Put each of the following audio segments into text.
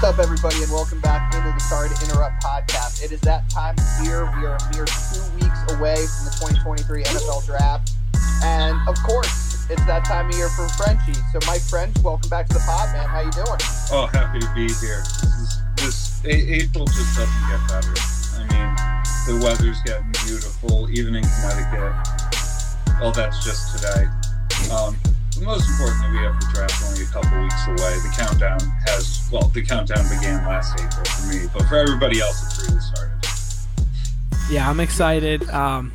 What's up, everybody, and welcome back into the Sorry to Interrupt podcast. It is that time of year. We are a mere two weeks away from the 2023 NFL Draft, and of course, it's that time of year for Frenchie. So, Mike French, welcome back to the pod, man. How you doing? Oh, happy to be here. This, is, April just doesn't get better. I mean, the weather's getting beautiful, even in Connecticut. Well, that's just today. Um, but most importantly, we have the draft only a couple weeks away. The countdown has, well, the countdown began last April for me, but for everybody else, it's really started. Yeah, I'm excited. Um,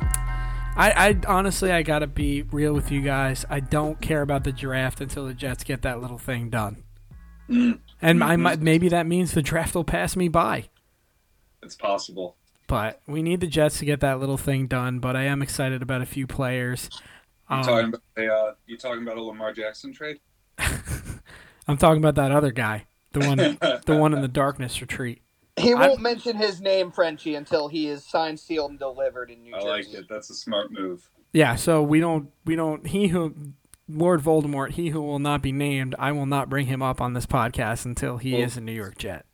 I, I honestly, I gotta be real with you guys. I don't care about the draft until the Jets get that little thing done. And I might, maybe that means the draft will pass me by. It's possible. But we need the Jets to get that little thing done. But I am excited about a few players. You Um, talking about a, uh, you talking about a Lamar Jackson trade? I'm talking about that other guy, the one, the one in the darkness retreat. He won't mention his name, Frenchie, until he is signed, sealed, and delivered in New I Jersey. like it. That's a smart move. Yeah, so we don't, we don't. He who, Lord Voldemort, he who will not be named, I will not bring him up on this podcast until he Well- is a New York Jet.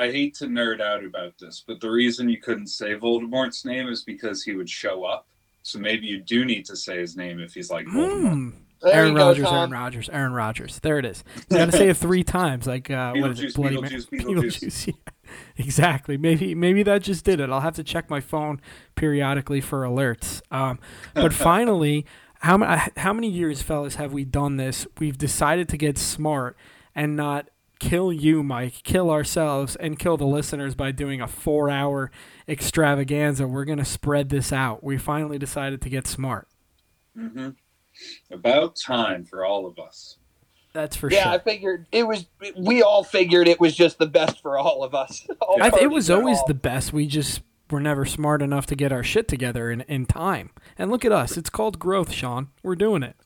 I hate to nerd out about this, but the reason you couldn't say Voldemort's name is because he would show up. So maybe you do need to say his name if he's like Voldemort. Hmm. Aaron you Rodgers, Aaron Rodgers, Aaron Rodgers. There it is. You got to say it three times, like uh, what is it? Bloody Mary- Beetlejuice, Beetlejuice. Beetlejuice, yeah. Exactly. Maybe maybe that just did it. I'll have to check my phone periodically for alerts. Um, but finally, how ma- how many years, fellas, have we done this? We've decided to get smart and not kill you, Mike, kill ourselves, and kill the listeners by doing a four-hour extravaganza. We're gonna spread this out. We finally decided to get smart. hmm About time for all of us. That's for Yeah, sure. Yeah, I figured it was. We all figured it was just the best for all of us. All I, it was always all- the best. We just were never smart enough to get our shit together in, in time. And look at us. It's called growth, Sean. We're doing it.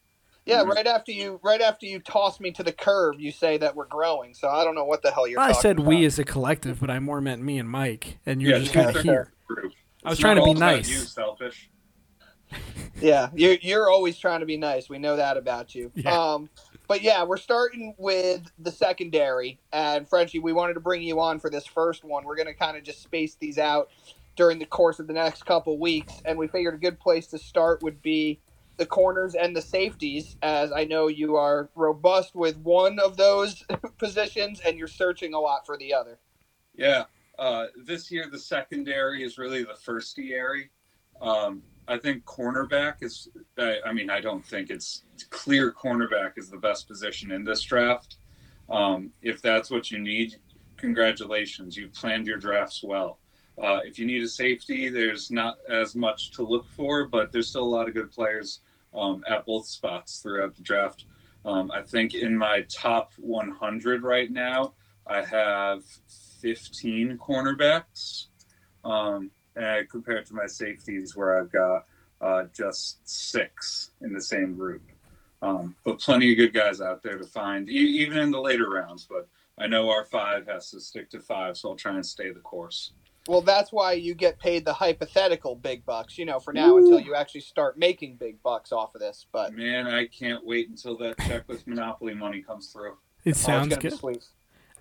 Yeah, right after you, right after you toss me to the curb, you say that we're growing. So I don't know what the hell you're. I talking said we as a collective, but I more meant me and Mike. And you're Yeah, just kind of here. group. I was It's trying to be nice. You selfish. Yeah, you're you're always trying to be nice. We know that about you. Yeah. Um, but yeah, we're starting with the secondary. And Frenchie, we wanted to bring you on for this first one. We're gonna kind of just space these out during the course of the next couple weeks, and we figured a good place to start would be the corners and the safeties, as I know you are robust with one of those positions, and you're searching a lot for the other. Yeah. Uh, this year, the secondary is really the firstiary. Um, I think cornerback is, I, I mean, I don't think it's clear cornerback is the best position in this draft. Um, if that's what you need, congratulations. You've planned your drafts well. Uh, if you need a safety, there's not as much to look for, but there's still a lot of good players um, at both spots throughout the draft. Um, I think in my top 100 right now, I have 15 cornerbacks um, and compared to my safeties, where I've got uh, just six in the same group. Um, but plenty of good guys out there to find, e- even in the later rounds. But I know our five has to stick to five, so I'll try and stay the course. Well, that's why you get paid the hypothetical big bucks, you know, for now until you actually start making big bucks off of this. But Man, I can't wait until that check with Monopoly money comes through. It oh, sounds good.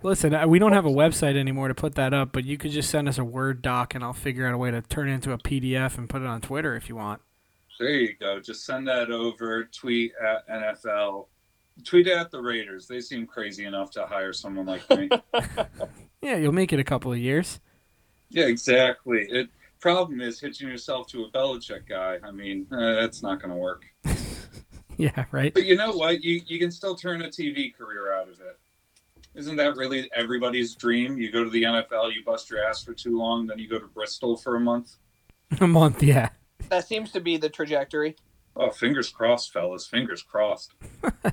Listen, uh, we don't have a website anymore to put that up, but you could just send us a Word doc and I'll figure out a way to turn it into a PDF and put it on Twitter if you want. There you go. Just send that over. Tweet at NFL. Tweet at the Raiders. They seem crazy enough to hire someone like me. Yeah, you'll make it a couple of years. Yeah, exactly. It problem is hitching yourself to a Belichick guy. I mean, uh, that's not going to work. Yeah, right? But you know what? You you can still turn a TV career out of it. Isn't that really everybody's dream? You go to the NFL, you bust your ass for too long, then you go to Bristol for a month. a month, yeah. That seems to be the trajectory. Oh, fingers crossed, fellas. Fingers crossed. All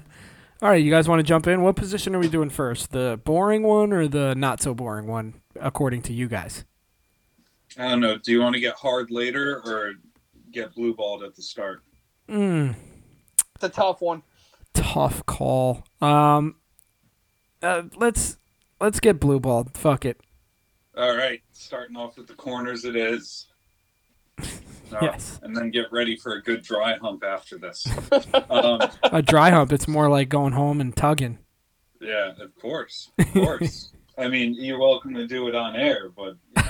right, you guys want to jump in? What position are we doing first? The boring one or the not so boring one, according to you guys? I don't know. Do you want to get hard later or get blue balled at the start? Mm, It's a tough one. tough call. Um, uh, let's let's get blue balled. Fuck it. All right, starting off with the corners, it is. Uh, Yes. And then get ready for a good dry hump after this. um, A dry hump. It's more like going home and tugging. yeah, of course, of course. I mean, you're welcome to do it on air, but you know.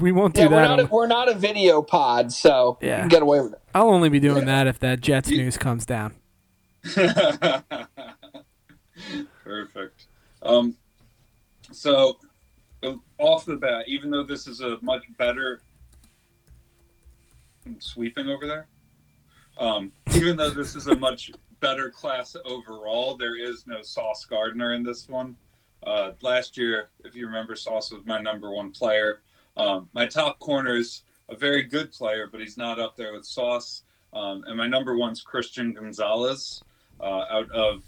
We won't do Yeah, that. we're not, a, we're not a video pod, so you Yeah. can get away with it. I'll only be doing Yeah. that if that Jets news comes down. Perfect. Um, so, uh, off the bat, even though this is a much better I'm sweeping over there, um, even though this is a much better class overall, there is no Sauce Gardner in this one. Uh, last year, if you remember, Sauce was my number one player. Um, my top corner is a very good player, but he's not up there with Sauce. Um, and my number one's Christian Gonzalez uh, out of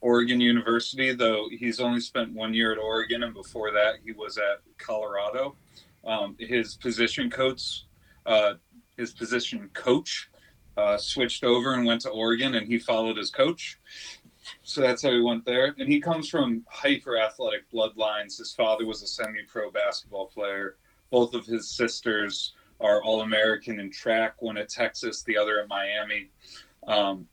Oregon University, though he's only spent one year at Oregon, and before that, he was at Colorado. Um, his position coach, uh, his position coach, uh, switched over and went to Oregon, and he followed his coach. So that's how he went there. And he comes from hyper athletic bloodlines. His father was a semi pro basketball player. Both of his sisters are All American in track, one at Texas, the other at Miami. Um,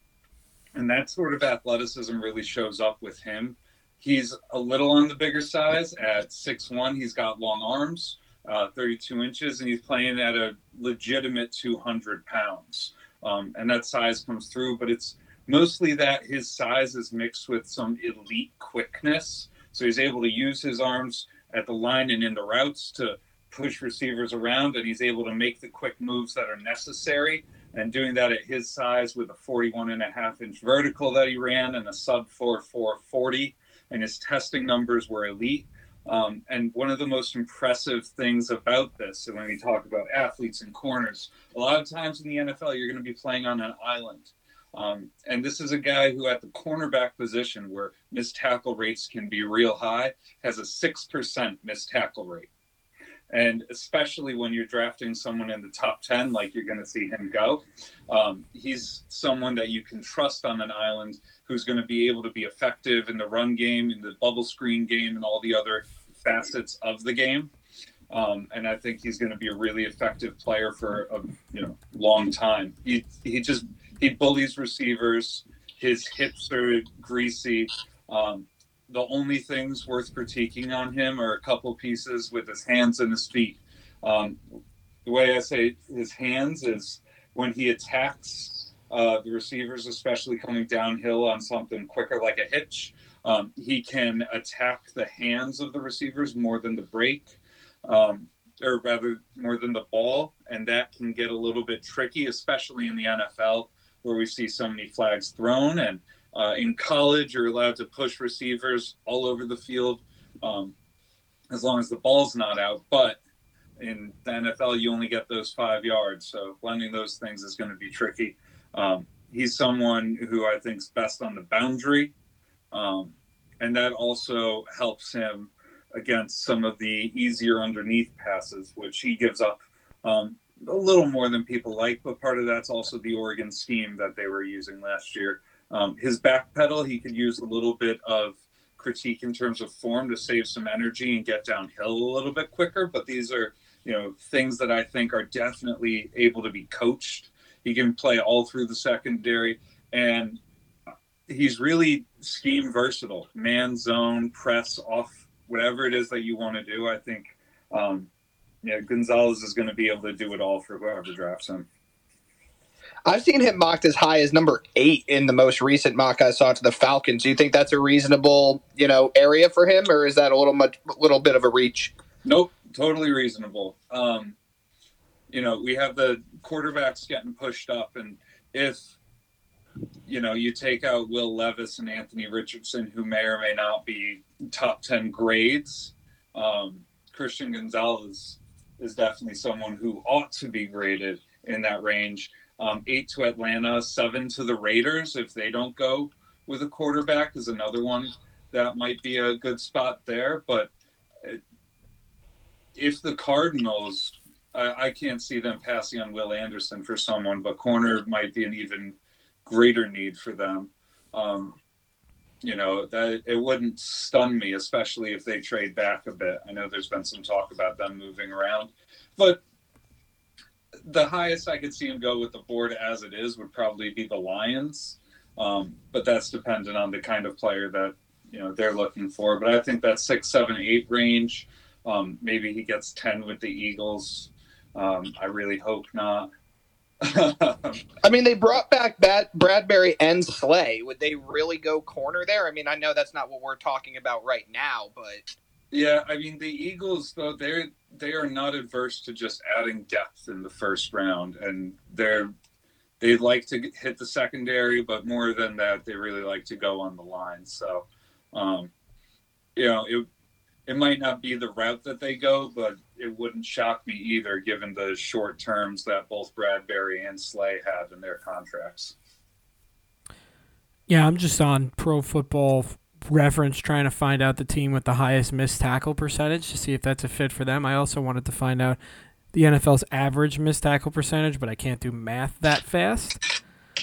and that sort of athleticism really shows up with him. He's a little on the bigger size at 6'1. He's got long arms, uh, 32 inches, and he's playing at a legitimate 200 pounds. Um, and that size comes through, but it's mostly that his size is mixed with some elite quickness. So he's able to use his arms at the line and in the routes to push receivers around, and he's able to make the quick moves that are necessary. And doing that at his size with a 41 and a half inch vertical that he ran and a sub 4 440, and his testing numbers were elite. Um, and one of the most impressive things about this, and when we talk about athletes and corners, a lot of times in the NFL, you're going to be playing on an island. Um, and this is a guy who, at the cornerback position, where missed tackle rates can be real high, has a 6% missed tackle rate. And especially when you're drafting someone in the top 10, like you're going to see him go, um, he's someone that you can trust on an island who's going to be able to be effective in the run game, in the bubble screen game, and all the other facets of the game. Um, and I think he's going to be a really effective player for a you know long time. He he just he bullies receivers. His hips are greasy. Um, the only things worth critiquing on him are a couple pieces with his hands and his feet. Um, the way I say his hands is when he attacks uh, the receivers, especially coming downhill on something quicker like a hitch. Um, he can attack the hands of the receivers more than the break, um, or rather more than the ball, and that can get a little bit tricky, especially in the NFL where we see so many flags thrown and uh, in college, you're allowed to push receivers all over the field um, as long as the ball's not out. But in the NFL, you only get those five yards. So blending those things is going to be tricky. Um, he's someone who I think is best on the boundary. Um, and that also helps him against some of the easier underneath passes, which he gives up um, a little more than people like. But part of that's also the Oregon scheme that they were using last year. Um, his back pedal, he could use a little bit of critique in terms of form to save some energy and get downhill a little bit quicker. But these are, you know, things that I think are definitely able to be coached. He can play all through the secondary, and he's really scheme versatile. Man, zone, press, off, whatever it is that you want to do. I think, um, yeah, Gonzalez is going to be able to do it all for whoever drafts him. I've seen him mocked as high as number eight in the most recent mock I saw to the Falcons. Do you think that's a reasonable, you know, area for him, or is that a little much, little bit of a reach? Nope, totally reasonable. Um, you know, we have the quarterbacks getting pushed up, and if you know you take out Will Levis and Anthony Richardson, who may or may not be top ten grades, um, Christian Gonzalez is definitely someone who ought to be graded in that range. Um, eight to Atlanta, seven to the Raiders. If they don't go with a quarterback, is another one that might be a good spot there. But if the Cardinals, I, I can't see them passing on Will Anderson for someone, but corner might be an even greater need for them. Um, you know that it wouldn't stun me, especially if they trade back a bit. I know there's been some talk about them moving around, but the highest I could see him go with the board as it is would probably be the Lions. Um, but that's dependent on the kind of player that you know they're looking for. But I think that six, seven, eight range. Um, maybe he gets ten with the Eagles. Um, I really hope not. I mean, they brought back Bad- Bradberry and Slay. Would they really go corner there? I mean, I know that's not what we're talking about right now, but yeah, I mean the Eagles though they're they are not adverse to just adding depth in the first round, and they're they like to hit the secondary, but more than that, they really like to go on the line. So, um, you know, it it might not be the route that they go, but it wouldn't shock me either, given the short terms that both Bradberry and Slay have in their contracts. Yeah, I'm just on Pro Football Reference trying to find out the team with the highest missed tackle percentage to see if that's a fit for them. I also wanted to find out the NFL's average missed tackle percentage, but I can't do math that fast.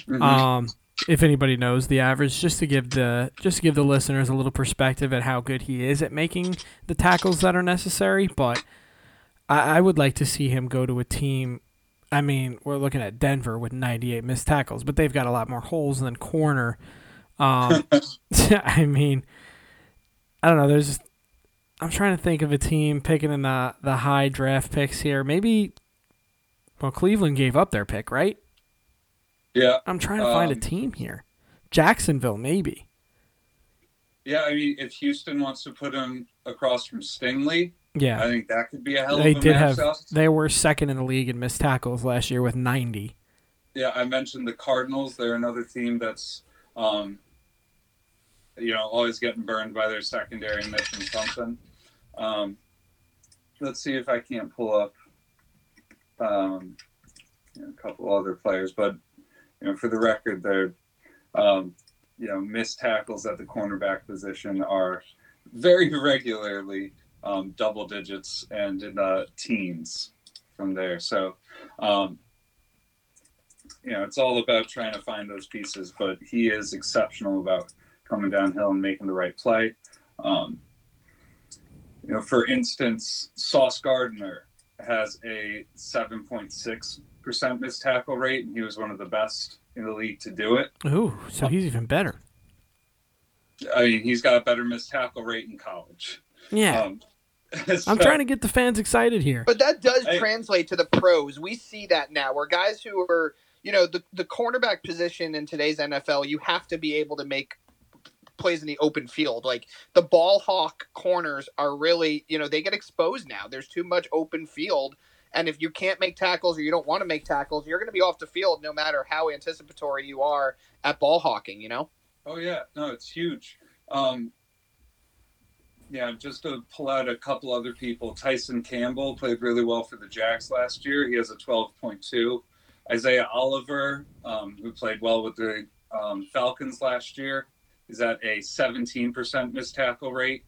Mm-hmm. Um, if anybody knows the average, just to give the just to give the listeners a little perspective at how good he is at making the tackles that are necessary. But I, I would like to see him go to a team. I mean, we're looking at Denver with 98 missed tackles, but they've got a lot more holes than corner. Um, I mean, I don't know. There's, I'm trying to think of a team picking in the the high draft picks here. Maybe, well, Cleveland gave up their pick, right? Yeah. I'm trying to find um, a team here. Jacksonville, maybe. Yeah, I mean, if Houston wants to put him across from Stingley, yeah, I think that could be a hell they of a did have. They were second in the league in missed tackles last year with 90. Yeah, I mentioned the Cardinals. They're another team that's, um, you know, always getting burned by their secondary missing something. Um, let's see if I can't pull up um, you know, a couple other players, but you know, for the record, they're, um, you know, missed tackles at the cornerback position are very regularly um, double digits and in the teens from there. So, um, you know, it's all about trying to find those pieces, but he is exceptional about coming downhill and making the right play. Um, you know, for instance, Sauce Gardner has a 7.6 percent missed tackle rate, and he was one of the best in the league to do it. Ooh, so he's even better. I mean, he's got a better missed tackle rate in college. Yeah. Um, so, I'm trying to get the fans excited here. But that does I, translate to the pros. We see that now where guys who are, you know, the, the cornerback position in today's NFL, you have to be able to make plays in the open field. Like the ball hawk corners are really, you know, they get exposed now. There's too much open field and if you can't make tackles or you don't want to make tackles, you're going to be off the field no matter how anticipatory you are at ball hawking, you know? Oh, yeah. No, it's huge. Um, yeah, just to pull out a couple other people, Tyson Campbell played really well for the Jacks last year. He has a 12.2. Isaiah Oliver, um, who played well with the um, Falcons last year, is at a 17% missed tackle rate.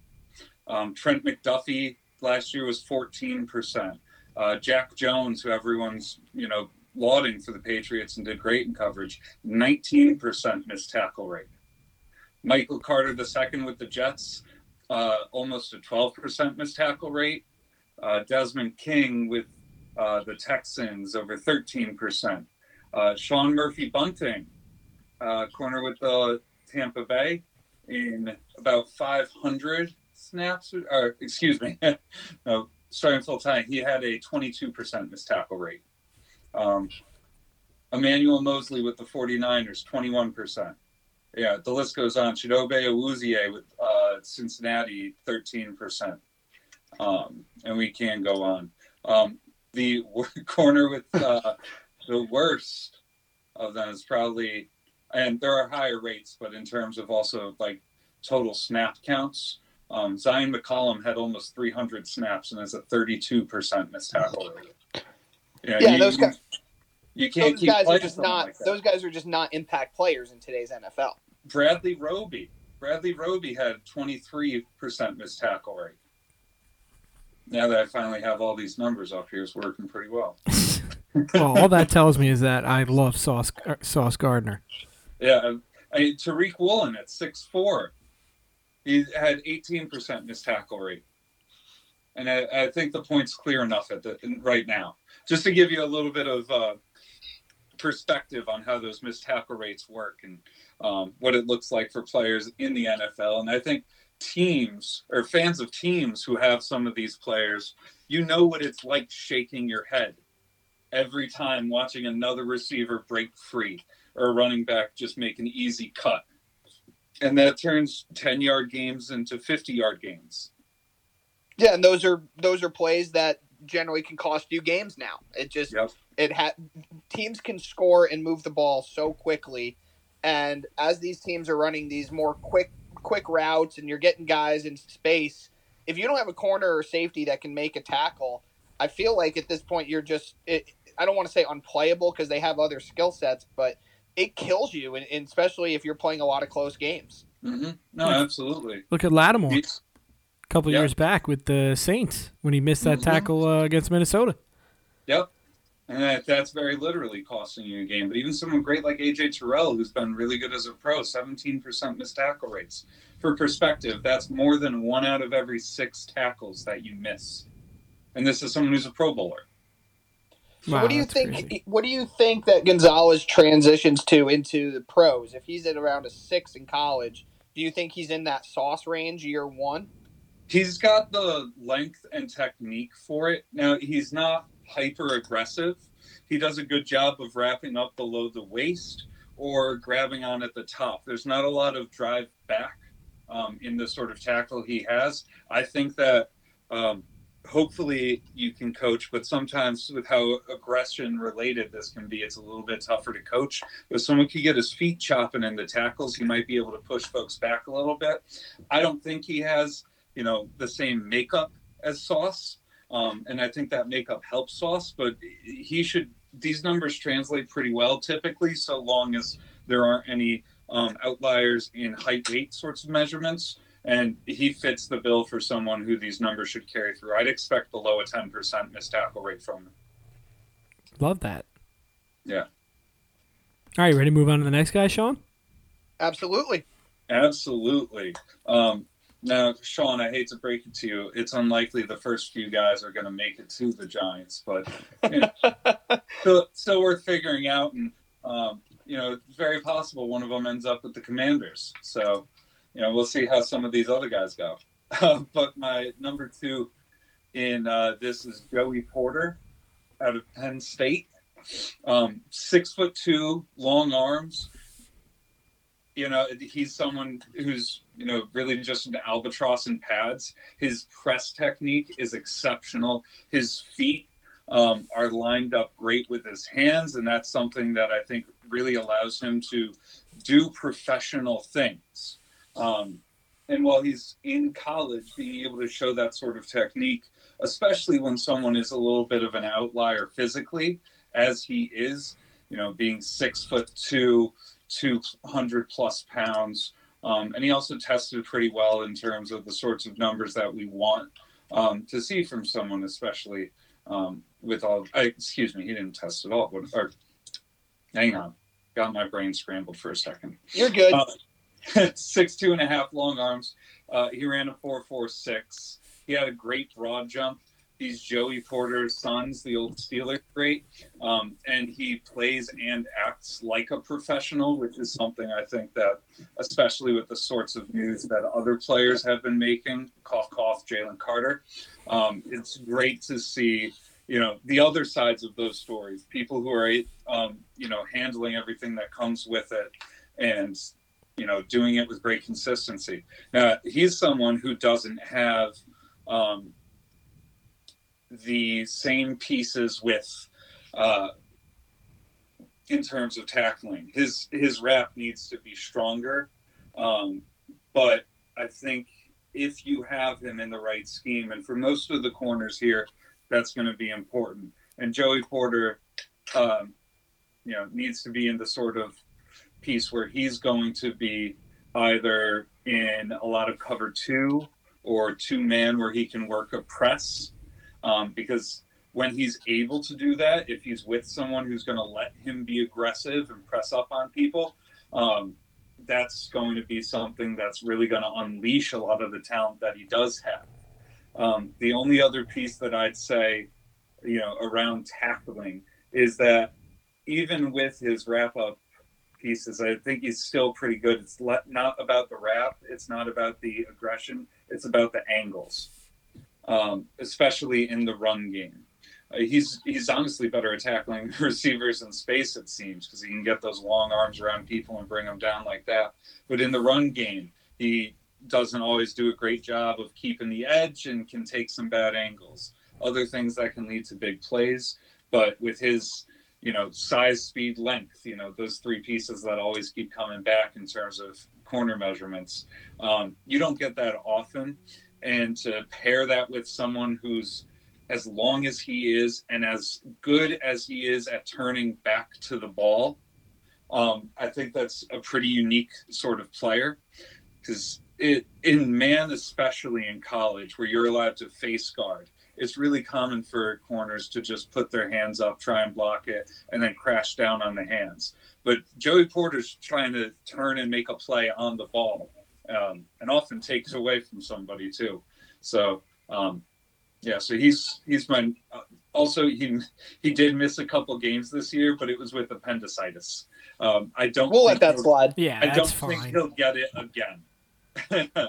Um, Trent McDuffie last year was 14%. Uh, Jack Jones, who everyone's you know lauding for the Patriots and did great in coverage, 19% missed tackle rate. Michael Carter II with the Jets, uh, almost a 12% missed tackle rate. Uh, Desmond King with uh, the Texans, over 13%. Uh, Sean Murphy Bunting, uh, corner with the Tampa Bay, in about 500 snaps, or excuse me, no, starting full time, he had a 22% missed tackle rate. Um, Emmanuel Moseley with the 49ers, 21%. Yeah, the list goes on. Chidobe Awuzie with uh, Cincinnati, 13%. Um, and we can go on. Um, the corner with uh, the worst of them is probably, and there are higher rates, but in terms of also like total snap counts, um, Zyon McCollum had almost 300 snaps and has a 32% missed tackle rate. yeah, you, those guys. You can't those guys are just not. Like those guys are just not impact players in today's NFL. Bradley Roby. Bradley Roby had 23% missed tackle rate. Now that I finally have all these numbers up here, it's working pretty well. well, all that tells me is that I love Sauce uh, Sauce Gardner. Yeah, I, Tariq Woolen at six four he had 18% missed tackle rate. And I, I, think the point's clear enough at the right now. Just to give you a little bit of uh, perspective on how those missed tackle rates work and um, what it looks like for players in the NFL. And I think teams or fans of teams who have some of these players, you know what it's like shaking your head every time watching another receiver break free or a running back just make an easy cut. And that turns 10 yard games into 50 yard games. Yeah, and those are those are plays that generally can cost you games now. It just Yep. it ha- teams can score and move the ball so quickly and as these teams are running these more quick quick routes and you're getting guys in space if you don't have a corner or safety that can make a tackle i feel like at this point you're just it, i don't want to say unplayable because they have other skill sets but it kills you and, and especially if you're playing a lot of close games hmm No, absolutely. Look at Lattimore a couple Yeah. years back with the Saints when he missed that Mhm. tackle uh, against Minnesota. Yep. And that, that's very literally costing you a game. But even someone great like AJ Terrell, who's been really good as a pro, 17% missed tackle rates. For perspective, that's more than one out of every six tackles that you miss. And this is someone who's a Pro Bowler. So Wow, what do you think crazy. what do you think that gonzalez transitions to into the pros if he's at around a six in college do you think he's in that sauce range year one He's got the length and technique for it. Now, he's not hyper aggressive. He does a good job of wrapping up below the waist or grabbing on at the top. There's not a lot of drive back um, in the sort of tackle he has. I think that um, hopefully you can coach, but sometimes with how aggression related this can be, it's a little bit tougher to coach. If someone could get his feet chopping in the tackles, he might be able to push folks back a little bit. I don't think he has you know the same makeup as Sauce, um, and I think that makeup helps Sauce. But he should these numbers translate pretty well typically, so long as there aren't any um, outliers in height weight sorts of measurements. And he fits the bill for someone who these numbers should carry through. I'd expect below a 10% missed tackle rate from him. Love that. Yeah. All right, ready to move on to the next guy, Sean? absolutely Absolutely. Um, now, Sean, I hate to break it to you. It's unlikely the first few guys are going to make it to the Giants, but you know, still, still worth figuring out. And, um, you know, very possible one of them ends up with the Commanders. So, you know, we'll see how some of these other guys go. but my number two in uh, this is Joey Porter out of Penn State. Um, six foot two, long arms, you know he's someone who's you know really just an albatross in pads his press technique is exceptional his feet um, are lined up great with his hands and that's something that i think really allows him to do professional things um, and while he's in college being able to show that sort of technique especially when someone is a little bit of an outlier physically as he is you know being six foot two 200 plus pounds. Um, and he also tested pretty well in terms of the sorts of numbers that we want um, to see from someone, especially um, with all. Uh, excuse me, he didn't test at all. But, or, hang on, got my brain scrambled for a second. you're good Uh, six two and a half long arms. Uh, he ran a four four six. He had a great broad jump. He's Joey Porter's sons, the old Steelers great, um, and he plays and acts like a professional, which is something I think that, especially with the sorts of news that other players have been making, cough cough, Jalen Carter, um, it's great to see you know the other sides of those stories people who are um, you know handling everything that comes with it and you know doing it with great consistency. Now he's someone who doesn't have um, the same pieces with uh, in terms of tackling. His his wrap needs to be stronger um, but i think if you have him in the right scheme and for most of the corners here that's going to be important. And joey porter um, you know needs to be in the sort of piece where he's going to be either in a lot of cover two or two man where he can work a press. Um, because when he's able to do that if he's with someone who's going to let him be aggressive and press up on people um, that's going to be something that's really going to unleash a lot of the talent that he does have. Um, the only other piece that i'd say you know around tackling is that even with his wrap up pieces, I think he's still pretty good. It's not about the rap. it's not about the aggression, it's about the angles, um, especially in the run game. Uh, he's he's honestly better at tackling receivers in space, it seems, because he can get those long arms around people and bring them down like that. But in the run game, he doesn't always do a great job of keeping the edge and can take some bad angles. Other things that can lead to big plays, but with his you know size, speed, length, you know those three pieces that always keep coming back in terms of corner measurements. Um, you don't get that often, and to pair that with someone who's as long as he is and as good as he is at turning back to the ball, um, I think that's a pretty unique sort of player because it in man, especially in college, where you're allowed to face guard, it's really common for corners to just put their hands up, try and block it, and then crash down on the hands. But Joey Porter's trying to turn and make a play on the ball, um, and often takes away from somebody too. So um, yeah, so he's he's my uh, also he he did miss a couple games this year, but it was with appendicitis. Um, I don't. We'll let that slide. Yeah, I don't fine. think he'll get it again.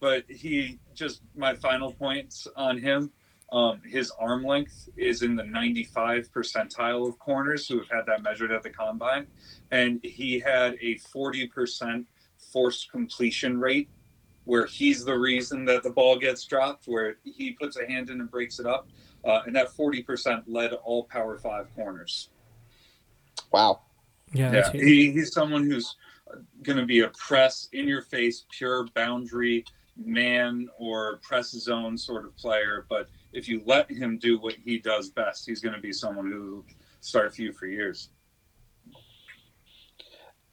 but he just my final points on him. Um, his arm length is in the 95 percentile of corners who have had that measured at the combine, and he had a 40 percent forced completion rate where he's the reason that the ball gets dropped, where he puts a hand in and breaks it up. Uh, and that 40% led all Power Five corners. Wow. Yeah, yeah. He, he's someone who's going to be a press, in your face, pure boundary man or press zone sort of player. But if you let him do what he does best, he's going to be someone who will start for you for years.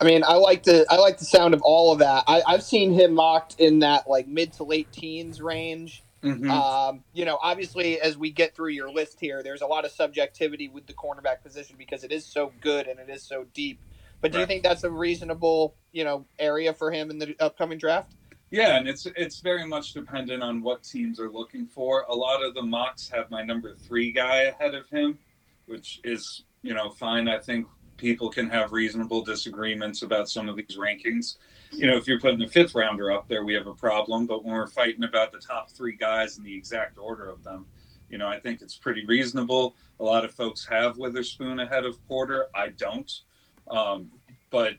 I mean, I like the I like the sound of all of that. I, have seen him mocked in that like mid to late teens range. Mm-hmm. Um, you know, obviously, as we get through your list here, there's a lot of subjectivity with the cornerback position because it is so good and it is so deep. But do right. you think that's a reasonable, you know, area for him in the upcoming draft? Yeah, and it's it's very much dependent on what teams are looking for. A lot of the mocks have my number three guy ahead of him, which is you know fine. I think people can have reasonable disagreements about some of these rankings. You know, if you're putting the fifth rounder up there, we have a problem. But when we're fighting about the top three guys and the exact order of them, you know, I think it's pretty reasonable. A lot of folks have Witherspoon ahead of Porter. I don't. Um, but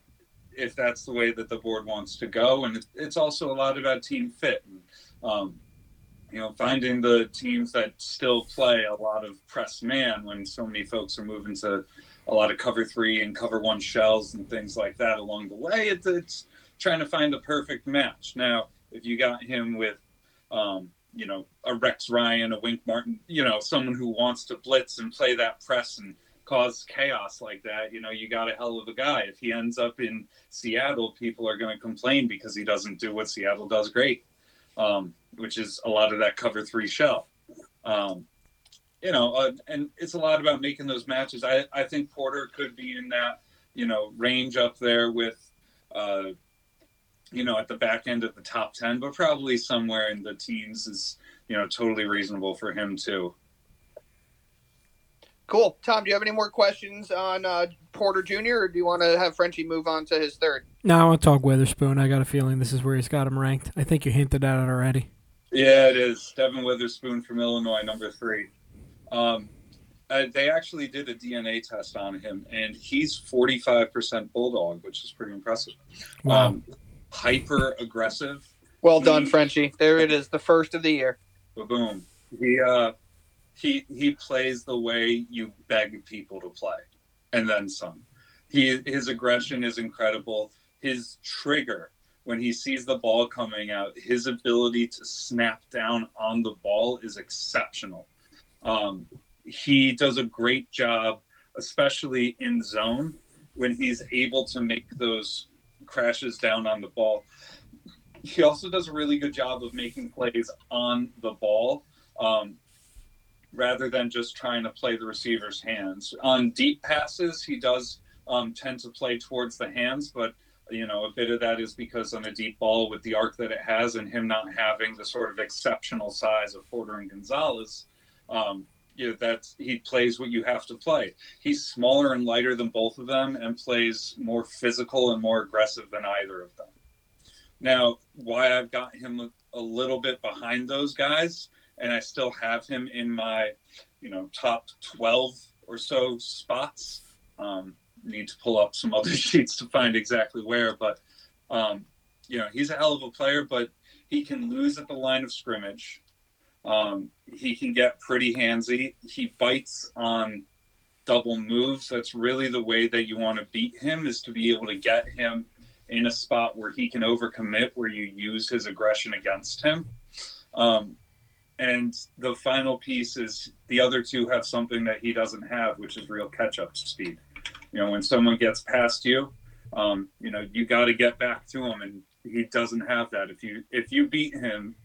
if that's the way that the board wants to go, and it's also a lot about team fit. And, um, you know, finding the teams that still play a lot of press man when so many folks are moving to a lot of cover three and cover one shells and things like that along the way. It's, it's trying to find a perfect match. Now, if you got him with, um, you know, a Rex Ryan, a Wink Martin, you know, someone who wants to blitz and play that press and cause chaos like that, you know, you got a hell of a guy. If he ends up in Seattle, people are going to complain because he doesn't do what Seattle does great, um, which is a lot of that cover three shell. Um, you know, uh, and it's a lot about making those matches. I, I think Porter could be in that, you know, range up there with, uh, you know, at the back end of the top 10, but probably somewhere in the teens is, you know, totally reasonable for him too. Cool. Tom, do you have any more questions on uh, Porter Jr., or do you want to have Frenchie move on to his third? No, I want to talk Witherspoon. I got a feeling this is where he's got him ranked. I think you hinted at it already. Yeah, it is. Devon Witherspoon from Illinois, number three. Um, uh, they actually did a DNA test on him, and he's 45% bulldog, which is pretty impressive. Wow. Um, hyper aggressive. Well he, done, Frenchie. There it is, the first of the year. Boom. He uh, he he plays the way you beg people to play, and then some. He his aggression is incredible. His trigger when he sees the ball coming out, his ability to snap down on the ball is exceptional. Um, he does a great job, especially in zone, when he's able to make those crashes down on the ball. He also does a really good job of making plays on the ball um, rather than just trying to play the receiver's hands. On deep passes, he does um, tend to play towards the hands, but you know, a bit of that is because on a deep ball with the arc that it has and him not having the sort of exceptional size of Porter and Gonzalez, um, you know that's he plays what you have to play. He's smaller and lighter than both of them, and plays more physical and more aggressive than either of them. Now, why I've got him a little bit behind those guys, and I still have him in my, you know, top twelve or so spots. Um, need to pull up some other sheets to find exactly where, but um, you know, he's a hell of a player, but he can lose at the line of scrimmage. Um, he can get pretty handsy. He bites on double moves. That's really the way that you want to beat him is to be able to get him in a spot where he can overcommit, where you use his aggression against him. Um, and the final piece is the other two have something that he doesn't have, which is real catch up speed. You know, when someone gets past you, um, you know, you got to get back to him, and he doesn't have that. If you if you beat him,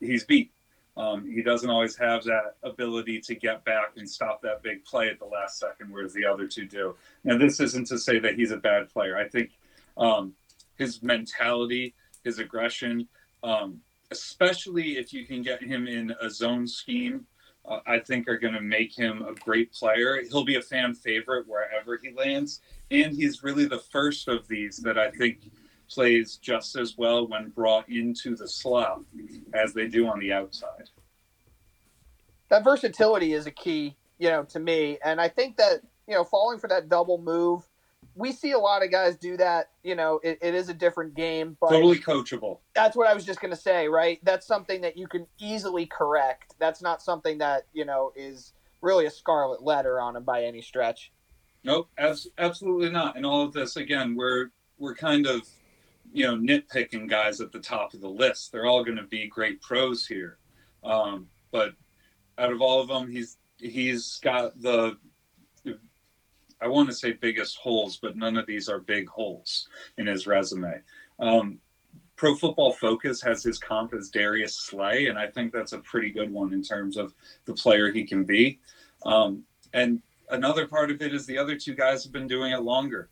he's beat. Um, he doesn't always have that ability to get back and stop that big play at the last second, whereas the other two do. Now, this isn't to say that he's a bad player. I think um, his mentality, his aggression, um, especially if you can get him in a zone scheme, uh, I think are going to make him a great player. He'll be a fan favorite wherever he lands, and he's really the first of these that I think plays just as well when brought into the slot as they do on the outside. That versatility is a key, you know, to me, and I think that you know, falling for that double move, we see a lot of guys do that. You know, it, it is a different game, but totally coachable. That's what I was just going to say, right? That's something that you can easily correct. That's not something that you know is really a scarlet letter on him by any stretch. Nope, absolutely not. And all of this, again, we're we're kind of you know nitpicking guys at the top of the list. They're all going to be great pros here, um, but out of all of them, he's he's got the I want to say biggest holes, but none of these are big holes in his resume. Um, Pro Football Focus has his comp as Darius Slay, and I think that's a pretty good one in terms of the player he can be. Um, and another part of it is the other two guys have been doing it longer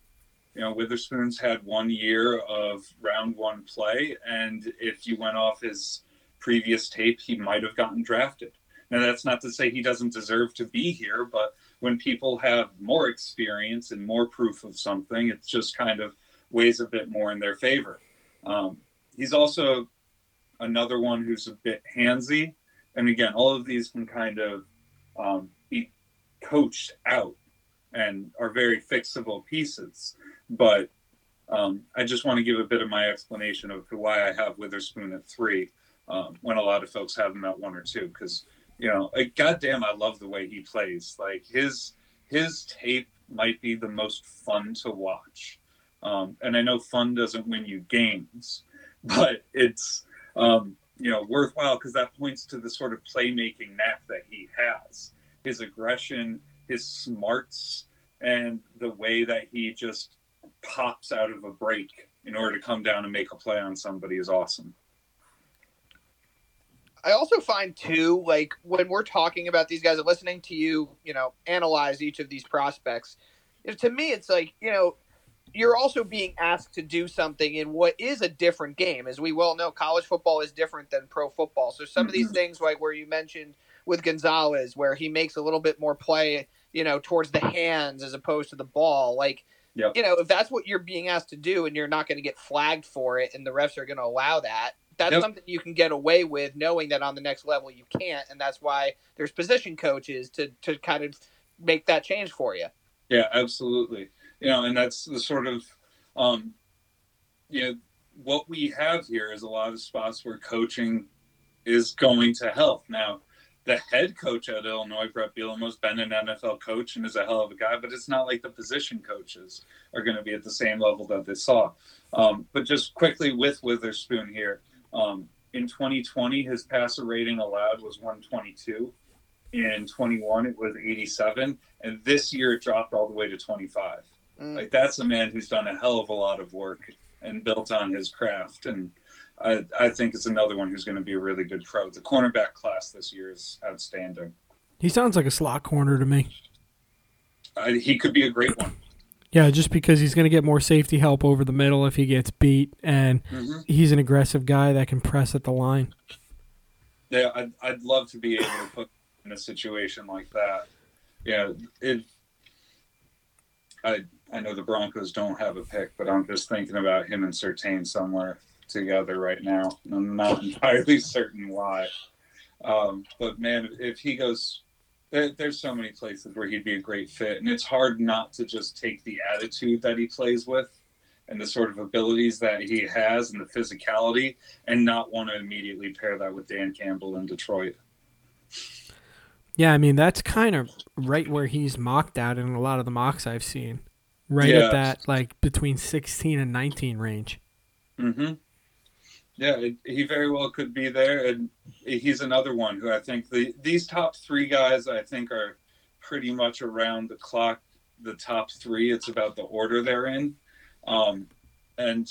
you know, Witherspoon's had one year of round one play, and if you went off his previous tape, he might have gotten drafted. Now, that's not to say he doesn't deserve to be here, but when people have more experience and more proof of something, it just kind of weighs a bit more in their favor. Um, he's also another one who's a bit handsy. And again, all of these can kind of um, be coached out and are very fixable pieces. But um, I just want to give a bit of my explanation of why I have Witherspoon at three um, when a lot of folks have him at one or two. Because you know, like, goddamn, I love the way he plays. Like his his tape might be the most fun to watch. Um, and I know fun doesn't win you games, but it's um, you know worthwhile because that points to the sort of playmaking knack that he has. His aggression, his smarts, and the way that he just pops out of a break in order to come down and make a play on somebody is awesome. I also find too, like when we're talking about these guys and listening to you, you know, analyze each of these prospects, you know, to me, it's like, you know, you're also being asked to do something in what is a different game. As we well know, college football is different than pro football. So some of these mm-hmm. things, like where you mentioned with Gonzalez, where he makes a little bit more play, you know, towards the hands as opposed to the ball, like Yep. You know, if that's what you're being asked to do and you're not going to get flagged for it and the refs are going to allow that, that's yep. something you can get away with knowing that on the next level you can't and that's why there's position coaches to to kind of make that change for you. Yeah, absolutely. You know, and that's the sort of um you know what we have here is a lot of spots where coaching is going to help. Now, the head coach at Illinois, Bret Bielema's been an NFL coach and is a hell of a guy, but it's not like the position coaches are going to be at the same level that they saw. Um, but just quickly with Witherspoon here, um, in 2020, his passer rating allowed was 122. In 21, it was 87, and this year it dropped all the way to 25. Mm. Like that's a man who's done a hell of a lot of work and built on his craft and I, I think it's another one who's going to be a really good pro. The cornerback class this year is outstanding. He sounds like a slot corner to me. Uh, he could be a great one. Yeah, just because he's going to get more safety help over the middle if he gets beat, and mm-hmm. he's an aggressive guy that can press at the line. Yeah, I'd, I'd love to be able to put in a situation like that. Yeah, it. I I know the Broncos don't have a pick, but I'm just thinking about him and Surtain somewhere together right now. I'm not entirely certain why. Um, but man, if he goes, there's so many places where he'd be a great fit, and it's hard not to just take the attitude that he plays with and the sort of abilities that he has and the physicality and not want to immediately pair that with Dan Campbell in Detroit. Yeah, I mean that's kind of right where he's mocked at in a lot of the mocks I've seen. Right Yeah. at that like between 16 and 19 range. Mm-hmm. Yeah, it, he very well could be there, and he's another one who I think the these top three guys I think are pretty much around the clock. The top three, it's about the order they're in, um, and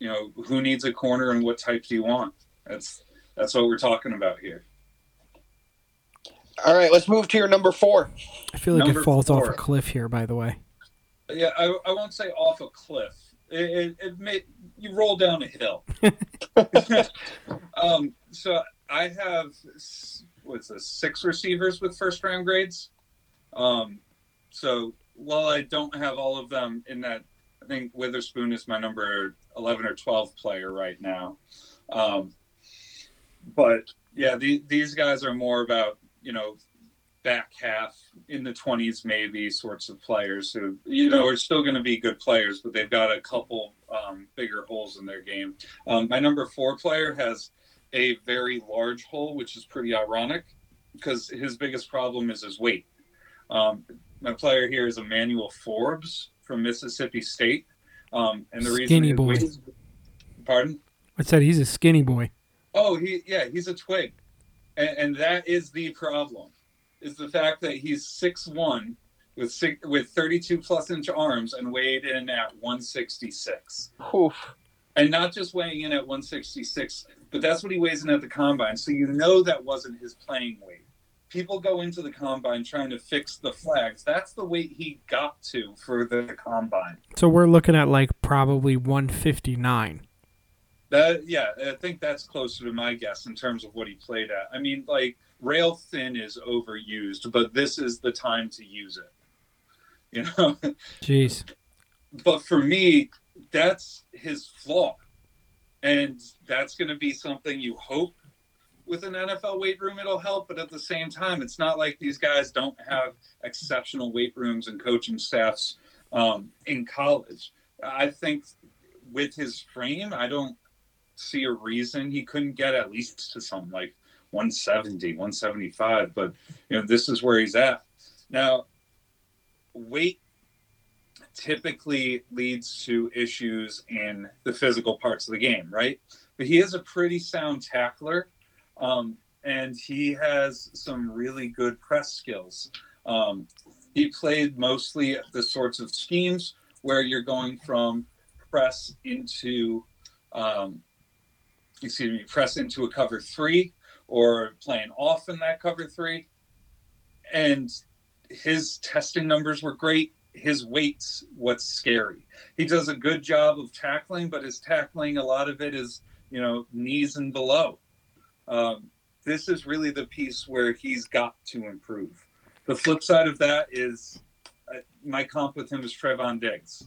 you know who needs a corner and what type do you want. That's that's what we're talking about here. All right, let's move to your number four. I feel like Number it falls off a cliff here by the way. Yeah, I, I won't say off a cliff. It, it, it may you roll down a hill. um, so I have what's this six receivers with first round grades. Um, so while I don't have all of them in that, I think Witherspoon is my number eleven or twelve player right now. Um, but yeah, the, these guys are more about you know back half in the 20s maybe sorts of players who you know are still going to be good players but they've got a couple um, bigger holes in their game. Um, my number four player has a very large hole which is pretty ironic because his biggest problem is his weight. Um, my player here is emmanuel forbes from mississippi state. Um, and the reason Skinny his boy. is- pardon? I said he's a skinny boy. Oh, he yeah, he's a twig, and, and that is the problem, is the fact that he's six one with six, with thirty two plus inch arms and weighed in at one sixty six, Oof. and not just weighing in at one sixty six, but that's what he weighs in at the combine. So you know that wasn't his playing weight. People go into the combine trying to fix the flags. That's the weight he got to for the combine. So we're looking at like probably 159. That yeah, I think that's closer to my guess in terms of what he played at. I mean, like rail thin is overused, but this is the time to use it. You know, Jeez. but for me, that's his flaw, and that's going to be something you hope with an NFL weight room it'll help. But at the same time, it's not like these guys don't have exceptional weight rooms and coaching staffs um, in college. I think with his frame, I don't see a reason he couldn't get at least to something like 170, 175. But you know, this is where he's at now. Weight typically leads to issues in the physical parts of the game, right? But he is a pretty sound tackler, um, and he has some really good press skills. Um, he played mostly the sorts of schemes where you're going from press into, um, excuse me, press into a cover three or playing off in that cover three. And his testing numbers were great. His weight's what's scary. He does a good job of tackling, but his tackling, a lot of it is, you know, knees and below. Um, this is really the piece where he's got to improve. The flip side of that is uh, my comp with him is Trevon Diggs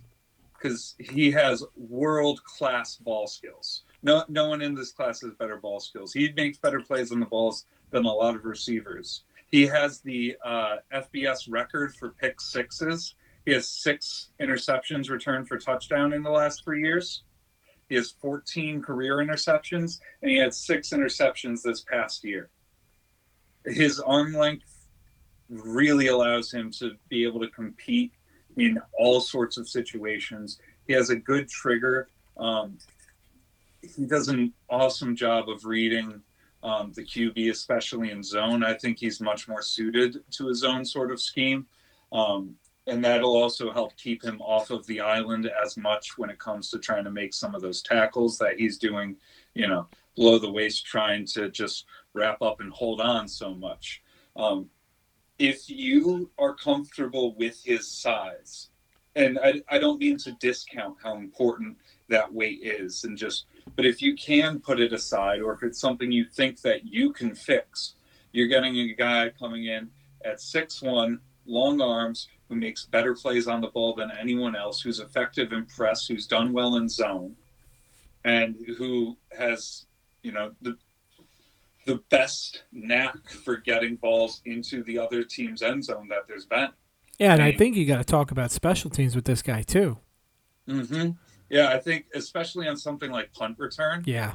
because he has world class ball skills. No, no one in this class has better ball skills. He makes better plays on the balls than a lot of receivers. He has the uh, FBS record for pick sixes. He has six interceptions returned for touchdown in the last three years. He has 14 career interceptions, and he had six interceptions this past year. His arm length really allows him to be able to compete in all sorts of situations. He has a good trigger. Um, he does an awesome job of reading um, the QB, especially in zone. I think he's much more suited to his zone sort of scheme. Um, and that'll also help keep him off of the island as much when it comes to trying to make some of those tackles that he's doing, you know, below the waist, trying to just wrap up and hold on so much. Um, if you are comfortable with his size, and I, I don't mean to discount how important that weight is, and just, but if you can put it aside, or if it's something you think that you can fix, You're getting a guy coming in at six one, long arms, who makes better plays on the ball than anyone else, who's effective in press, who's done well in zone, and who has, you know, the the best knack for getting balls into the other team's end zone that there's been. Yeah, and I think you got to talk about special teams with this guy too. Mm-hmm. Yeah, I think especially on something like punt return. Yeah,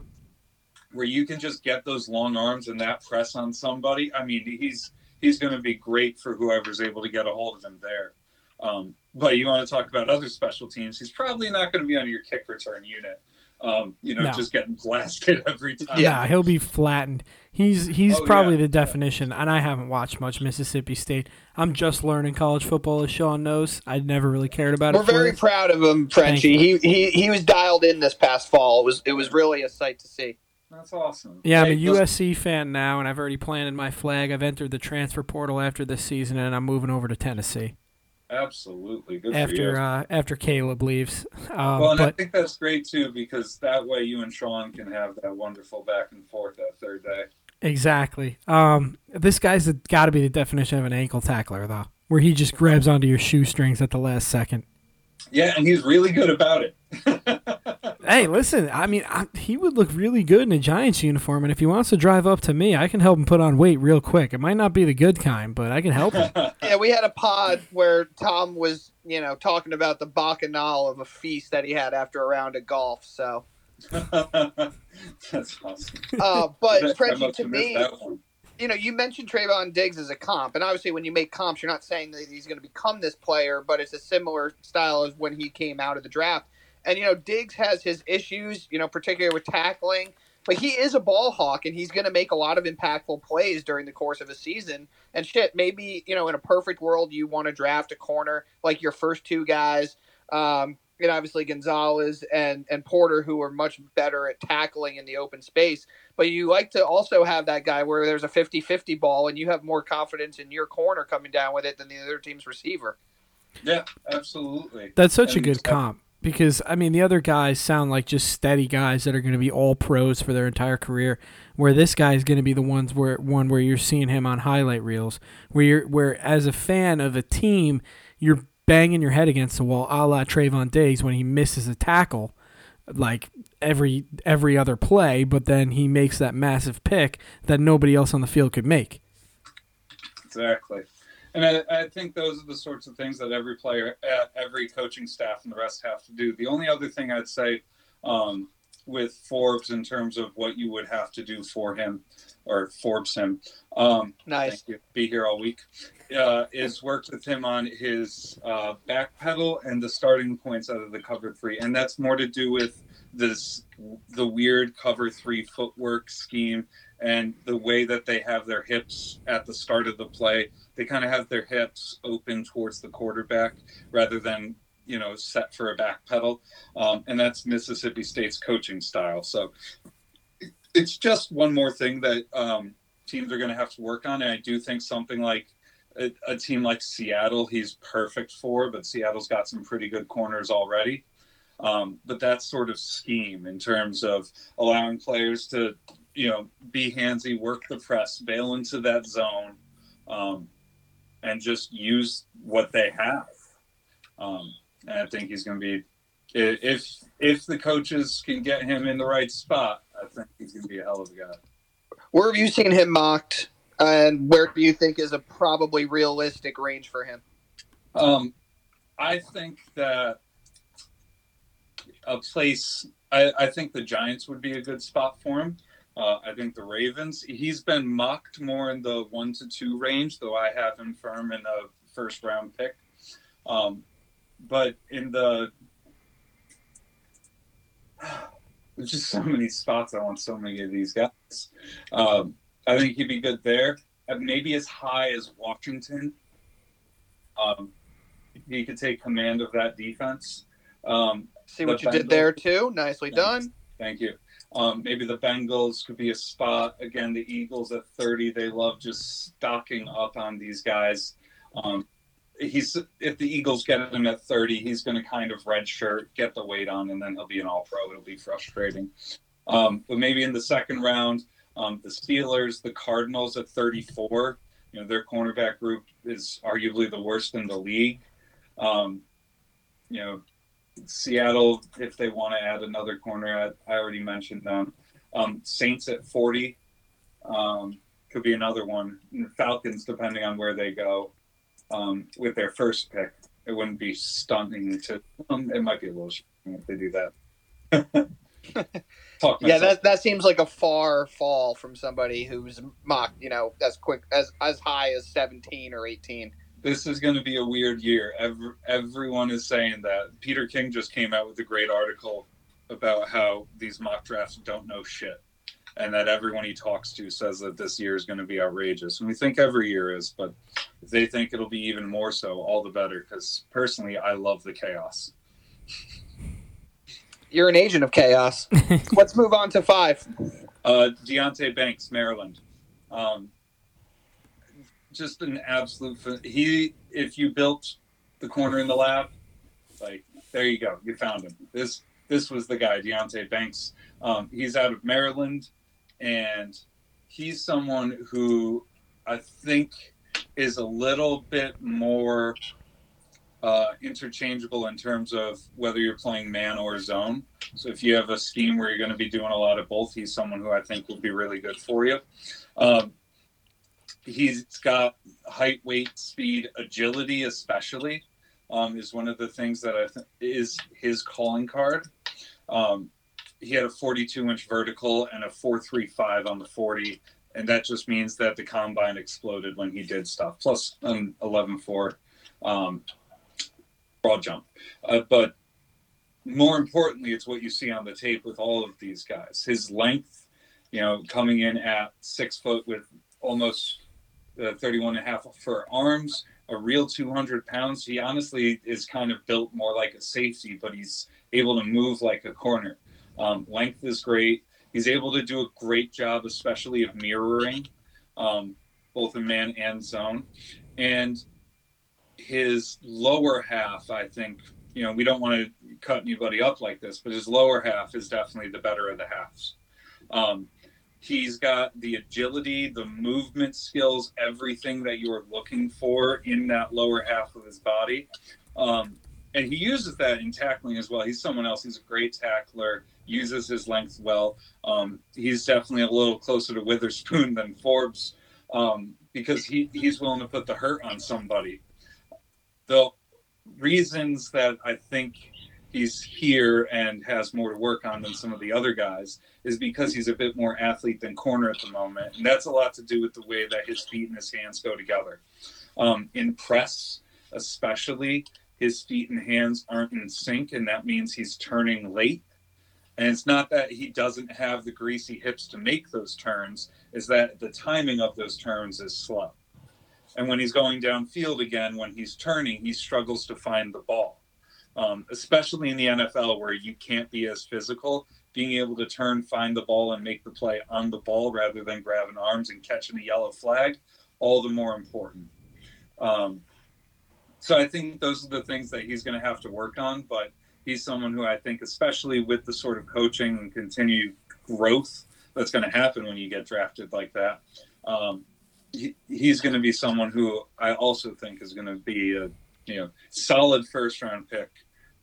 where you can just get those long arms and that press on somebody. I mean, he's he's going to be great for whoever's able to get a hold of him there. Um, but you want to talk about other special teams? He's probably not going to be on your kick return unit. Um, you know, No. just getting blasted every time. yeah, he'll be flattened. He's he's Oh, probably yeah. the definition. And I haven't watched much Mississippi State. I'm just learning college football, as Sean knows. I never really cared about it. We're it. for very us. proud of him, Frenchie. He, he he was dialed in this past fall. It was it was really a sight to see. that's awesome. Yeah, I'm a Hey, listen- USC fan now, and I've already planted my flag. I've entered the transfer portal after this season, and I'm moving over to Tennessee Absolutely, good after uh, after Caleb leaves. Um, well, and I think that's great too because that way you and Sean can have that wonderful back and forth that third day. exactly, um, this guy's got to be the definition of an ankle tackler, though, where he just grabs onto your shoestrings at the last second. Yeah, and he's really good about it. Hey, listen, I mean, I, he would look really good in a Giants uniform, and if he wants to drive up to me, I can help him put on weight real quick. It might not be the good kind, but I can help him. Yeah, we had a pod where Tom was, you know, talking about the bacchanal of a feast that he had after a round of golf. So, that's awesome. uh, but Frenchie, to me, you know, you mentioned Trevon Diggs as a comp, and obviously, when you make comps, you're not saying that he's going to become this player, but it's a similar style as when he came out of the draft. And you know, Diggs has his issues, you know, particularly with tackling, but he is a ball hawk, and he's going to make a lot of impactful plays during the course of a season. And shit, maybe you know, in a perfect world, you want to draft a corner like your first two guys. Um, and obviously Gonzalez and, and Porter, who are much better at tackling in the open space but you like to also have that guy where there's a 50-50 ball and you have more confidence in your corner coming down with it than the other team's receiver. Yeah, absolutely. That's such a good so- comp because I mean the other guys sound like just steady guys that are going to be all pros for their entire career. Where this guy is going to be the ones where one where you're seeing him on highlight reels, where you're where as a fan of a team, you're banging your head against the wall, a la Trevon Diggs when he misses a tackle, like every every other play, but then he makes that massive pick that nobody else on the field could make. Exactly. And I, I think those are the sorts of things that every player, uh, every coaching staff, and the rest have to do. The only other thing I'd say um, with Forbes in terms of what you would have to do for him or Forbes him, um, Nice. you, be here all week, uh, is worked with him on his uh, back pedal and the starting points out of the cover three. And that's more to do with this the weird cover three footwork scheme and the way that they have their hips at the start of the play they kind of have their hips open towards the quarterback rather than you know set for a back pedal. Um, and that's mississippi state's coaching style. So it's just one more thing that um, teams are going to have to work on. And i do think something like a, a team like seattle he's perfect for but seattle's got some pretty good corners already. Um, but that sort of scheme in terms of allowing players to you know be handsy work the press bail into that zone um, and just use what they have. Um, and I think he's going to be if if the coaches can get him in the right spot. I think he's going to be a hell of a guy. Where have you seen him mocked, and where do you think is a probably realistic range for him? Um, I think that a place. I, I think the Giants would be a good spot for him. Uh, I think the Ravens. He's been mocked more in the one to two range, though I have him firm in a first round pick. Um, but in the there's just so many spots. I want so many of these guys. Um, I think he'd be good there. Uh, Maybe as high as Washington. Um, he could take command of that defense. Um, See what you did there too. Nicely done. Thank you. Um, maybe the Bengals could be a spot. Again, the Eagles at 30, they love just stocking up on these guys. Um, he's if the Eagles get him at 30, he's going to kind of redshirt, get the weight on, and then he'll be an All Pro. It'll be frustrating. Um, but maybe in the second round, Um, the Steelers, the Cardinals at 34. You know, their cornerback group is arguably the worst in the league. Um, you know, Seattle, if they want to add another corner, I, I already mentioned them. Um, Saints at 40 um, could be another one. And Falcons, depending on where they go um, with their first pick, it wouldn't be stunning to. Um, it might be a little if they do that. Yeah, that that seems like a far fall from somebody who's mocked, you know, as quick as as high as seventeen or eighteen. This is going to be a weird year. Every, everyone is saying that. Peter King just came out with a great article about how these mock drafts don't know shit, and that everyone he talks to says that this year is going to be outrageous. And we think every year is, but if they think it'll be even more so, all the better. Because personally, I love the chaos. You're an agent of chaos. Let's move on to five. Uh, Deonte Banks, Maryland. Um, just an absolute. He, if you built the corner in the lab, like there you go, you found him. This this was the guy, Deonte Banks. Um, he's out of Maryland, and he's someone who I think is a little bit more uh, interchangeable in terms of whether you're playing man or zone. So if you have a scheme where you're going to be doing a lot of both, he's someone who I think will be really good for you. Um, he's got height, weight, speed, agility, especially um, is one of the things that I think is his calling card. Um, he had a 42 inch vertical and a 435 on the 40 and that just means that the combine exploded when he did stuff plus an 11.4 um, broad jump. Uh, but more importantly, it's what you see on the tape with all of these guys. His length, you know, coming in at six foot with almost uh, 31 and a half for arms, a real 200 pounds. He honestly is kind of built more like a safety, but he's able to move like a corner. Um, length is great. He's able to do a great job, especially of mirroring um, both in man and zone. And his lower half, I think, you know, we don't want to cut anybody up like this, but his lower half is definitely the better of the halves. Um, he's got the agility, the movement skills, everything that you are looking for in that lower half of his body. Um, and he uses that in tackling as well. He's someone else. He's a great tackler, uses his length well. Um, he's definitely a little closer to Witherspoon than Forbes um, because he, he's willing to put the hurt on somebody the reasons that I think he's here and has more to work on than some of the other guys is because he's a bit more athlete than corner at the moment. And that's a lot to do with the way that his feet and his hands go together. Um, in press, especially, his feet and hands aren't in sync, and that means he's turning late. And it's not that he doesn't have the greasy hips to make those turns, is that the timing of those turns is slow. And when he's going downfield again, when he's turning, he struggles to find the ball. Um, especially in the NFL where you can't be as physical, being able to turn, find the ball, and make the play on the ball rather than grabbing arms and catching a yellow flag, all the more important. Um, so I think those are the things that he's going to have to work on. But he's someone who I think, especially with the sort of coaching and continued growth that's going to happen when you get drafted like that, um, he's going to be someone who I also think is going to be a you know solid first round pick,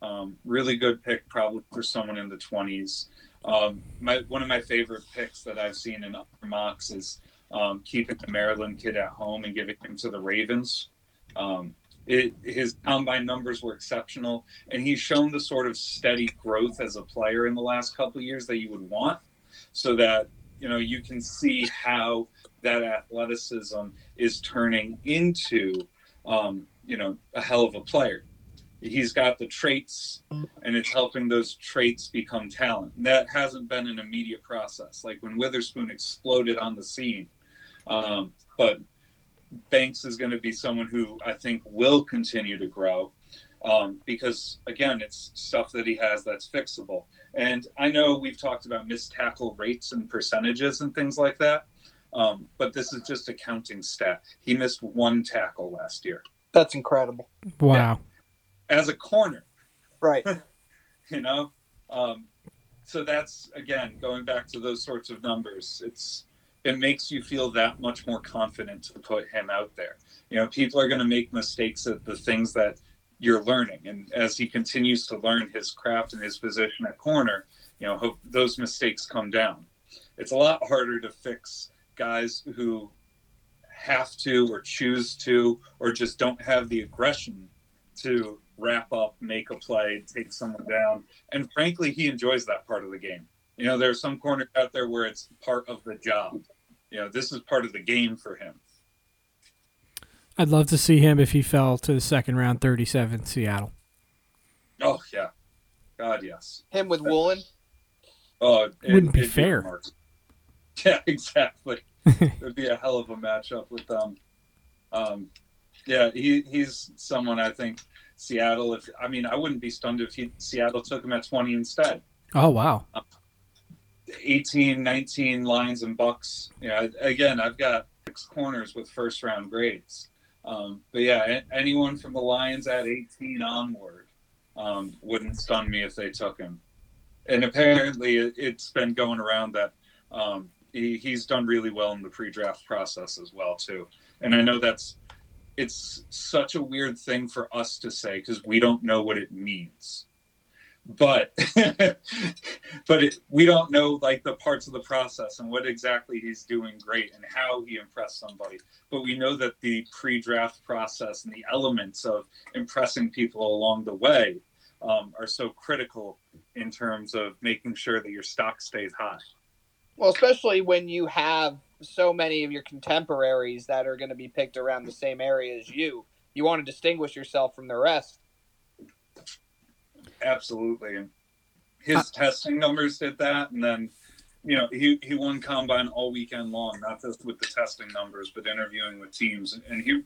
um, really good pick probably for someone in the twenties. Um, my one of my favorite picks that I've seen in upper mocks is um, keeping the Maryland kid at home and giving him to the Ravens. Um, it, his combine numbers were exceptional, and he's shown the sort of steady growth as a player in the last couple of years that you would want, so that you know you can see how that athleticism is turning into, um, you know, a hell of a player. He's got the traits, and it's helping those traits become talent. that hasn't been an immediate process, like when Witherspoon exploded on the scene. Um, but Banks is going to be someone who I think will continue to grow um, because, again, it's stuff that he has that's fixable. And I know we've talked about missed tackle rates and percentages and things like that. Um, but this is just a counting stat. He missed one tackle last year. That's incredible. Wow. Yeah. As a corner. Right. you know? Um, so that's, again, going back to those sorts of numbers. It's it makes you feel that much more confident to put him out there. You know, people are going to make mistakes at the things that you're learning, and as he continues to learn his craft and his position at corner, you know, hope those mistakes come down. It's a lot harder to fix guys who have to or choose to or just don't have the aggression to wrap up, make a play, take someone down. And frankly, he enjoys that part of the game. You know, there are some corners out there where it's part of the job. You know, this is part of the game for him. I'd love to see him if he fell to the second round, 37, Seattle. Oh yeah, God yes. Him with Woolen. Oh, it, Wouldn't be it'd fair. a. Yeah, exactly. It'd be a hell of a matchup with them. Um, yeah, he, he's someone I think Seattle. If I mean, I wouldn't be stunned if he, Seattle took him at twenty instead. Oh wow. 18, 19 Lions and Bucks. Yeah, again, I've got six corners with first round grades. Um, but yeah, anyone from the Lions at 18 onward um, wouldn't stun me if they took him. And apparently, it, it's been going around that um, he, he's done really well in the pre-draft process as well too. And I know that's it's such a weird thing for us to say because we don't know what it means. But but it, we don't know like the parts of the process and what exactly he's doing great and how he impressed somebody. But we know that the pre-draft process and the elements of impressing people along the way um, are so critical in terms of making sure that your stock stays high Well, especially when you have so many of your contemporaries that are going to be picked around the same area as you. You want to distinguish yourself from the rest. absolutely and his uh, testing numbers did that and then you know he, he won combine all weekend long not just with the testing numbers but interviewing with teams and he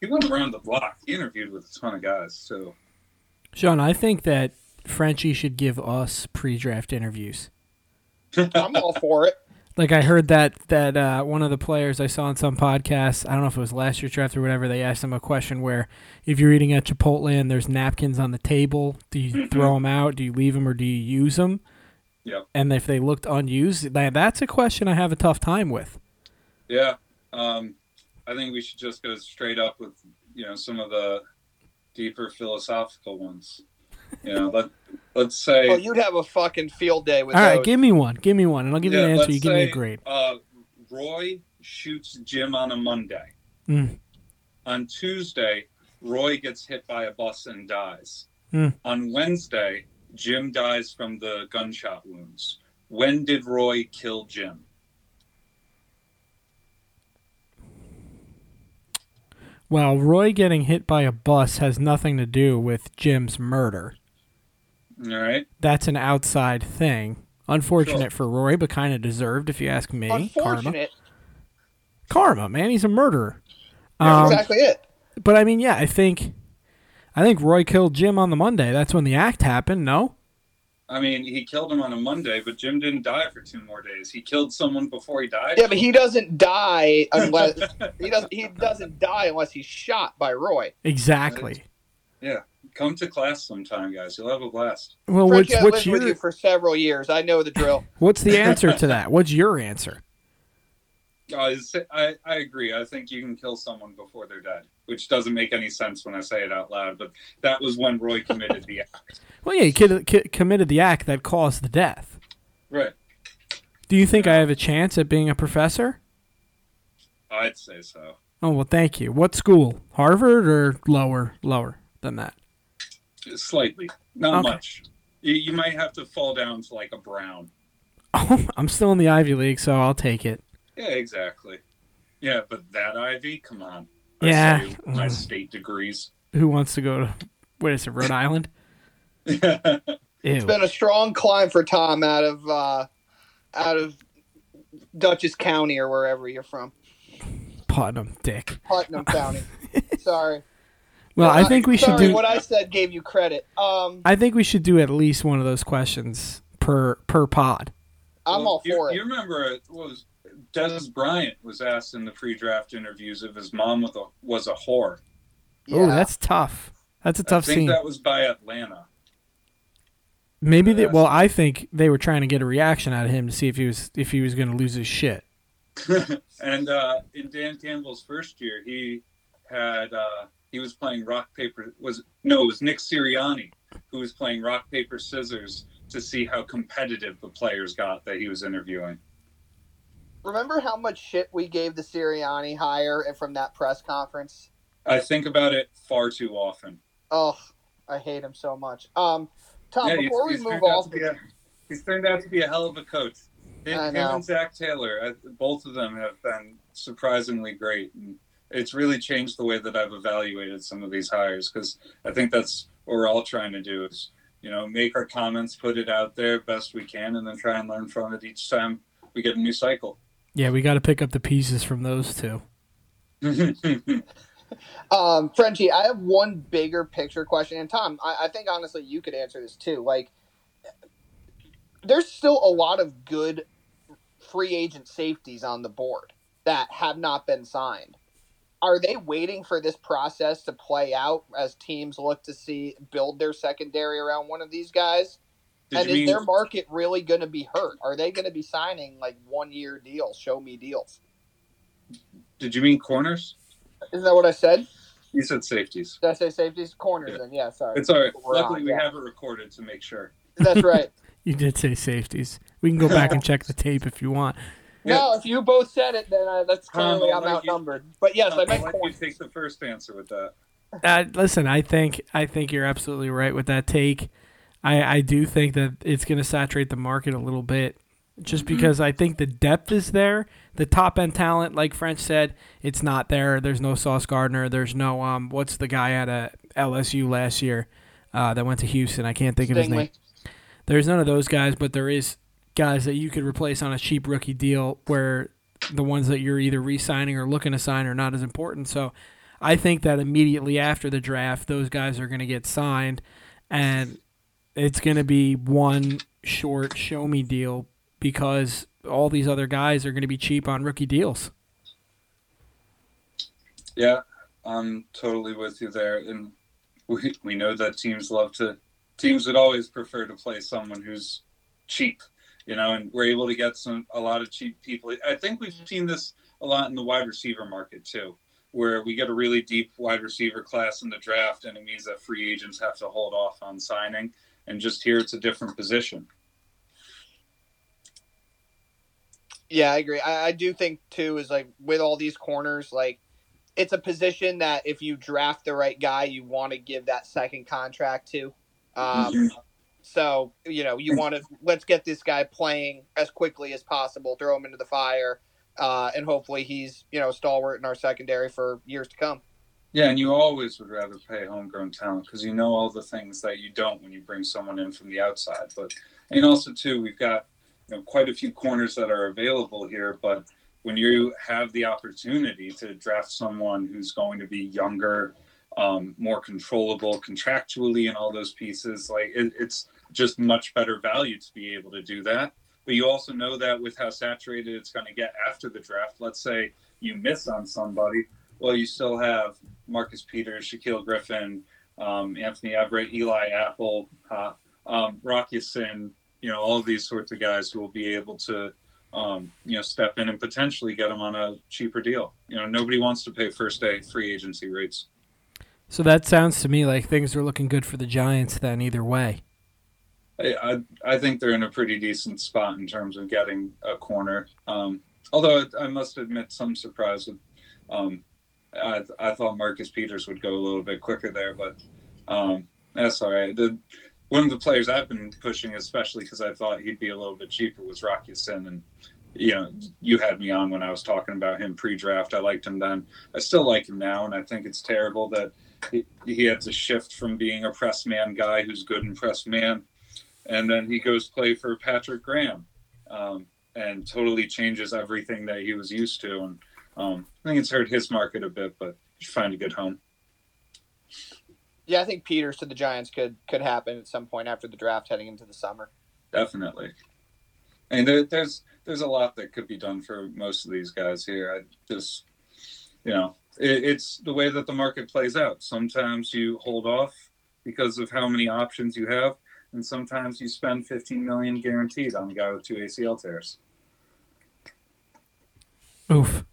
he went around the block he interviewed with a ton of guys so Sean, I think that Frenchie should give us pre-draft interviews. I'm all for it. Like I heard that that uh, one of the players I saw on some podcasts, I don't know if it was last year's draft or whatever, they asked him a question where if you're eating at Chipotle and there's napkins on the table, do you throw them out, do you leave them, or do you use them? Yep. And if they looked unused, that, that's a question I have a tough time with. yeah um, i think we should just go straight up with you know some of the deeper philosophical ones you know let, let's say Oh, you'd have a fucking field day with All right, those. give me one. Give me one, and I'll give you Yeah, an answer. You give me a grade. Uh, Roy shoots Jim on a Monday. Mm. On Tuesday, Roy gets hit by a bus and dies. Hmm. On Wednesday, Jim dies from the gunshot wounds. When did Roy kill Jim? Well, Roy getting hit by a bus has nothing to do with Jim's murder. All right. That's an outside thing. Unfortunate for Roy, but kind of deserved, if you ask me. Karma. Unfortunate. Karma, man. He's a murderer. Yeah, Um, exactly it. But I mean, yeah, I think, I think Roy killed Jim on the Monday. That's when the act happened. No, I mean, he killed him on a Monday, but Jim didn't die for two more days. He killed someone before he died. Yeah, but he doesn't die unless he doesn't. He doesn't die unless he's shot by Roy. exactly. Yeah. Come to class sometime, guys. You'll have a blast. Well, Frankie, what's I what's lived with you your for several years. I know the drill. what's the answer to that? What's your answer? Uh, I, I agree. I think you can kill someone before they're dead, which doesn't make any sense when I say it out loud. But that was when Roy committed the act. Well, yeah, he committed the act that caused the death. Right. Do you think I have a chance at being a professor? I'd say so. Oh well, thank you. What school? Harvard or lower? Lower than that? Slightly. Not Okay. much. You, you might have to fall down to like a brown. Oh, I'm still in the Ivy League, so I'll take it. Yeah, exactly. Yeah, but that Ivy, come on. I Yeah. My Mm. state degrees. Who wants to go to what is it, Rhode Island? It's been a strong climb for Tom out of uh, out of Dutchess County or wherever you're from, Putnam, dick. Putnam County. Sorry. Well, I Uh, think we should sorry, do. what I said gave you credit. Um, I think we should do at least one of those questions per per pod. I'm Well, all you, for You it. remember it was Dez Bryant was asked in the pre-draft interviews if his mom was a, was a whore. Oh, that's tough. That's a tough I think scene. that was by Atlanta. Maybe they. Well, I think they were trying to get a reaction out of him to see if he was if he was going to lose his shit. and uh, in Dan Campbell's first year, he had uh, he was playing rock paper. Was no, it was Nick Sirianni who was playing rock paper scissors to see how competitive the players got that he was interviewing. Remember how much shit we gave the Sirianni hire from that press conference? I think about it far too often. Oh, I hate him so much. Um, Tom, Yeah, before he's, we he's move off, a, he's turned out to be a hell of a coach. Him, him and Zac Taylor, I, both of them have been surprisingly great. And it's really changed the way that I've evaluated some of these hires because I think that's what we're all trying to do is, you know, make our comments, put it out there best we can, and then try and learn from it each time we get a new cycle. Yeah, we got to pick up the pieces from those two. Um, Frenchie, I have one bigger picture question, and Tom, I, I think honestly you could answer this too. Like, there's still a lot of good free agent safeties on the board that have not been signed. Are they waiting for this process to play out as teams look to see build their secondary around one of these guys? Did and is mean their market really going to be hurt? Are they going to be signing like one year deals, show me deals? did you mean corners? Isn't that what I said? You said safeties. Did I say safeties? Corners, Yeah. then yeah, sorry. It's all right. We're Luckily, on, we yeah. have it recorded to make sure. That's right. You did say safeties. We can go back and check the tape if you want. Yeah. No, if you both said it, then uh, that's Tom, clearly I'll I'm let you- outnumbered. But yes, I I'll meant let you corners. take the first answer with that. Uh, listen, I think I think you're absolutely right with that take. I, I do think that it's going to saturate the market a little bit, just because I think the depth is there. The top end talent, like French said, it's not there. There's no Sauce Gardner. There's no um. What's the guy at uh, LSU last year uh, that went to Houston? I can't think of his name. There's none of those guys, but there is guys that you could replace on a cheap rookie deal where the ones that you're either re-signing or looking to sign are not as important. So I think that immediately after the draft, those guys are going to get signed, and it's going to be one short show me deal because all these other guys are going to be cheap on rookie deals. Yeah, I'm totally with you there. And we, we know that teams love to, teams would always prefer to play someone who's cheap, you know, and we're able to get some, a lot of cheap people. I think we've mm-hmm. seen this a lot in the wide receiver market too, where we get a really deep wide receiver class in the draft, and it means that free agents have to hold off on signing. And just here, it's a different position. Yeah, I agree. I, I do think too is like with all these corners, like it's a position that if you draft the right guy, you want to give that second contract to. Um, so you know you want to let's get this guy playing as quickly as possible, throw him into the fire, uh, and hopefully he's you know stalwart in our secondary for years to come. Yeah, and you always would rather pay homegrown talent because you know all the things that you don't when you bring someone in from the outside. But and also too, we've got you know quite a few corners that are available here. But when you have the opportunity to draft someone who's going to be younger, um, more controllable contractually, and all those pieces, like it, it's just much better value to be able to do that. But you also know that with how saturated it's going to get after the draft. Let's say you miss on somebody well, you still have Marcus Peters, Shaquill Griffin, um, Anthony Averett, Eli Apple, uh, um, Rock Ya-Sin, you know, all of these sorts of guys who will be able to, um, you know, step in and potentially get them on a cheaper deal. You know, nobody wants to pay first day free agency rates. So that sounds to me like things are looking good for the Giants then either way. I, I, I think they're in a pretty decent spot in terms of getting a corner. Um, although I must admit some surprise with, um, I, I thought Marcus Peters would go a little bit quicker there, but um, that's all right. The, one of the players I've been pushing, especially because I thought he'd be a little bit cheaper, was Rock Ya-Sin. And, you know, you had me on when I was talking about him pre draft. I liked him then. I still like him now. And I think it's terrible that he, he had to shift from being a press man guy who's good in press man. And then he goes play for Patrick Graham um, and totally changes everything that he was used to. And, um, I think it's hurt his market a bit, but you find a good home. Yeah, I think Peters to the Giants could could happen at some point after the draft, heading into the summer. Definitely. And there, there's there's a lot that could be done for most of these guys here. I just, you know, it, it's the way that the market plays out. Sometimes you hold off because of how many options you have, and sometimes you spend 15 million guaranteed on a guy with two ACL tears. Oof.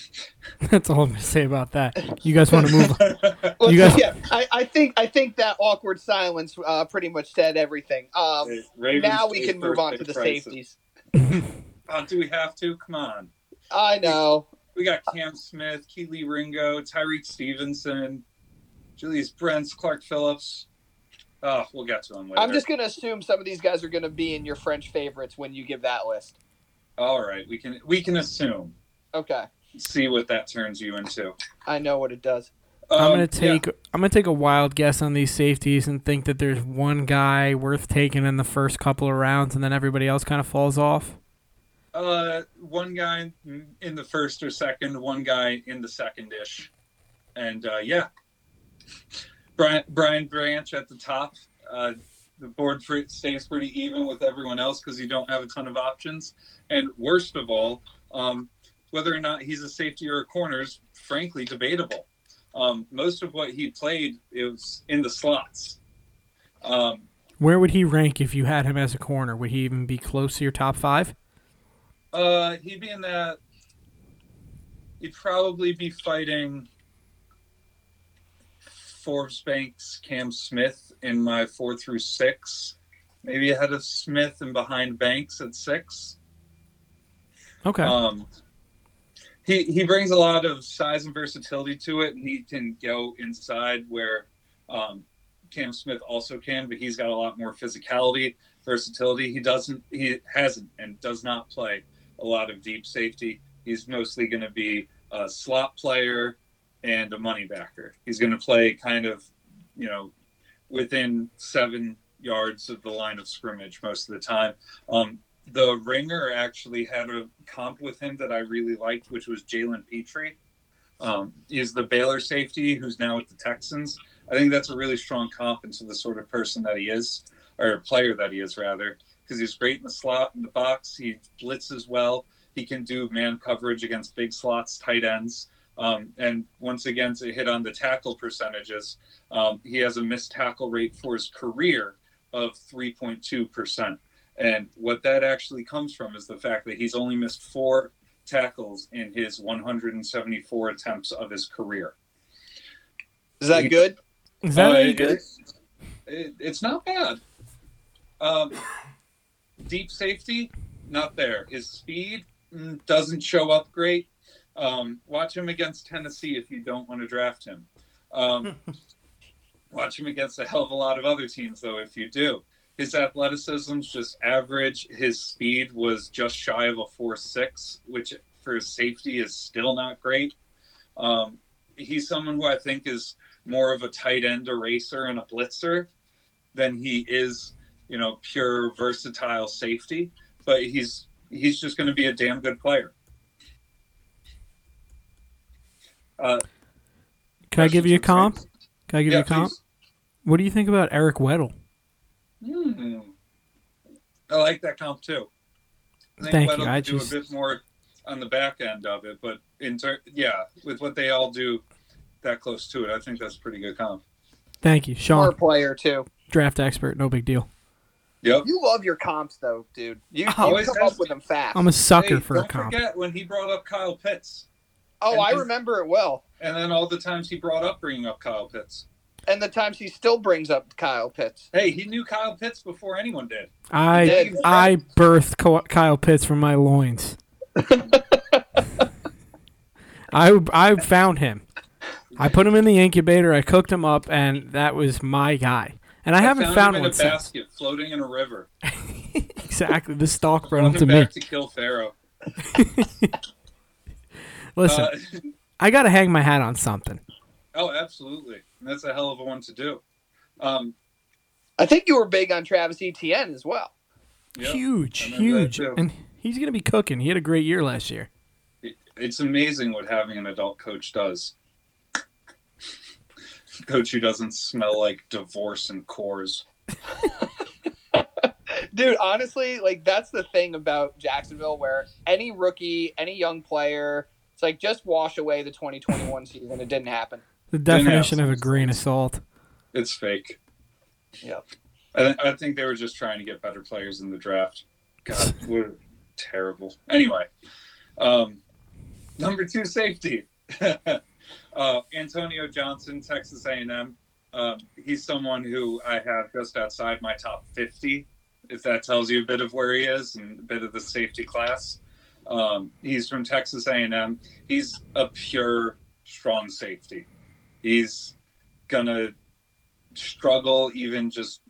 That's all I'm gonna say about that. You guys want to move? on? Well, You guys- yeah, I, I think I think that awkward silence uh, pretty much said everything. Um, Ravens now we can move on to the crisis. safeties. Oh, do we have to? Come on. I know. We got Cam Smith, Kelee Ringo, Tyrique Stevenson, Julius Brents, Clark Phillips. Oh, we'll get to them later. I'm just gonna assume some of these guys are gonna be in your French favorites when you give that list. All right, we can we can assume. Okay, See what that turns you into. I know what it does. I'm Um, gonna yeah. take I'm gonna take a wild guess on these safeties and think that there's one guy worth taking in the first couple of rounds, and then everybody else kind of falls off. Uh, one guy in the first or second, one guy in the second ish, and uh, yeah, Brian Brian Branch at the top. Uh, the board fr- stays pretty even with everyone else because you don't have a ton of options. And worst of all, um, whether or not he's a safety or a corner is frankly debatable. Um, most of what he played was in the slots. Um, Where would he rank if you had him as a corner? Would he even be close to your top five? Uh, he'd be in that. He'd probably be fighting Forbes Banks, Cam Smith in my four through six. Maybe ahead of Smith and behind Banks at six. Okay. Um, he he brings a lot of size and versatility to it, and he can go inside where um, Cam Smith also can, but he's got a lot more physicality, versatility. He doesn't, he hasn't, and does not play a lot of deep safety. He's mostly going to be a slot player and a money backer. He's going to play kind of, you know, within seven yards of the line of scrimmage most of the time. Um, the ringer actually had a comp with him that I really liked, which was Jalen Pitre. Um, he's the Baylor safety who's now with the Texans. I think that's a really strong comp into the sort of person that he is, or player that he is rather, because he's great in the slot in the box. He blitzes well. He can do man coverage against big slots, tight ends. Um, and once again, to hit on the tackle percentages, um, he has a missed tackle rate for his career of 3.2%. And what that actually comes from is the fact that he's only missed four tackles in his 174 attempts of his career. Is that good? Is that Uh, good? It's, it- it's not bad. Um, deep safety, not there. His speed mm, doesn't show up great. Um, watch him against Tennessee if you don't want to draft him. Um, watch him against a hell of a lot of other teams, though, if you do. His athleticism's just average. His speed was just shy of a 4 6, which for his safety is still not great. Um, he's someone who I think is more of a tight end eraser and a blitzer than he is, you know, pure versatile safety. But he's he's just going to be a damn good player. Uh, Can I give you a comp? Can I give yeah, you a comp? please. What do you think about Eric Weddle? Hmm. I like that comp too. I think Thank Weddle you. I could do just- a bit more on the back end of it, but in ter- yeah, with what they all do that close to it, I think that's a pretty good comp. Thank you, Sean, Smart player too. draft expert. No big deal. Yep. You love your comps though, dude. You, you Always come up with them fast. I'm a sucker Hey, for a don't comp. forget when he brought up Kyle Pitts, oh, and I his- remember it well. and then all the times he brought up bringing up Kyle Pitts. And the times he still brings up Kyle Pitts. Hey, he knew Kyle Pitts before anyone did. I did. I birthed Kyle Pitts from my loins. I I found him. I put him in the incubator. I cooked him up, and that was my guy. And I, haven't found, found him one in a since. basket floating in a river. Exactly. The stalk brought him to him me. to kill Pharaoh. Listen, Uh, I got to hang my hat on something. oh, absolutely. That's a hell of a one to do. Um, I think you were big on Travis Etienne as well. yeah. huge, I remember that huge, and he's gonna be cooking. He had a great year last year. It's amazing what having an adult coach does. coach who doesn't smell like divorce and cores. Dude, honestly, like that's the thing about Jacksonville where any rookie, any young player, it's like just wash away the 2021 season. It didn't happen. The definition of a some grain of salt. It's fake. Yep. I, th- I think they were just trying to get better players in the draft. God, we're terrible. Anyway, Um, number two safety, uh, Antonio Johnson, Texas A&M. Um, he's someone who I have just outside my top 50, if that tells you a bit of where he is and a bit of the safety class. Um, he's from Texas A&M. He's a pure strong safety. He's gonna struggle even just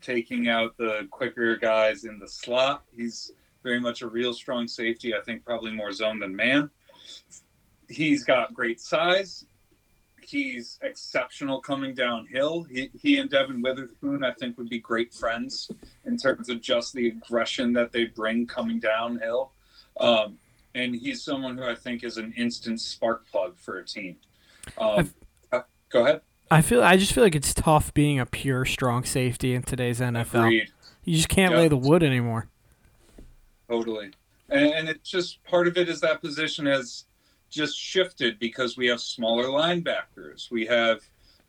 taking out the quicker guys in the slot. He's very much a real strong safety. I think probably more zone than man. He's got great size. He's exceptional coming downhill. He, he and Devon Witherspoon, I think, would be great friends in terms of just the aggression that they bring coming downhill. Um, and he's someone who I think is an instant spark plug for a team. Um, go ahead. I feel I just feel like it's tough being a pure strong safety in today's NFL. Agreed. You just can't Yeah. lay the wood anymore. Totally. And, and it's just part of it is that position has just shifted because we have smaller linebackers. We have,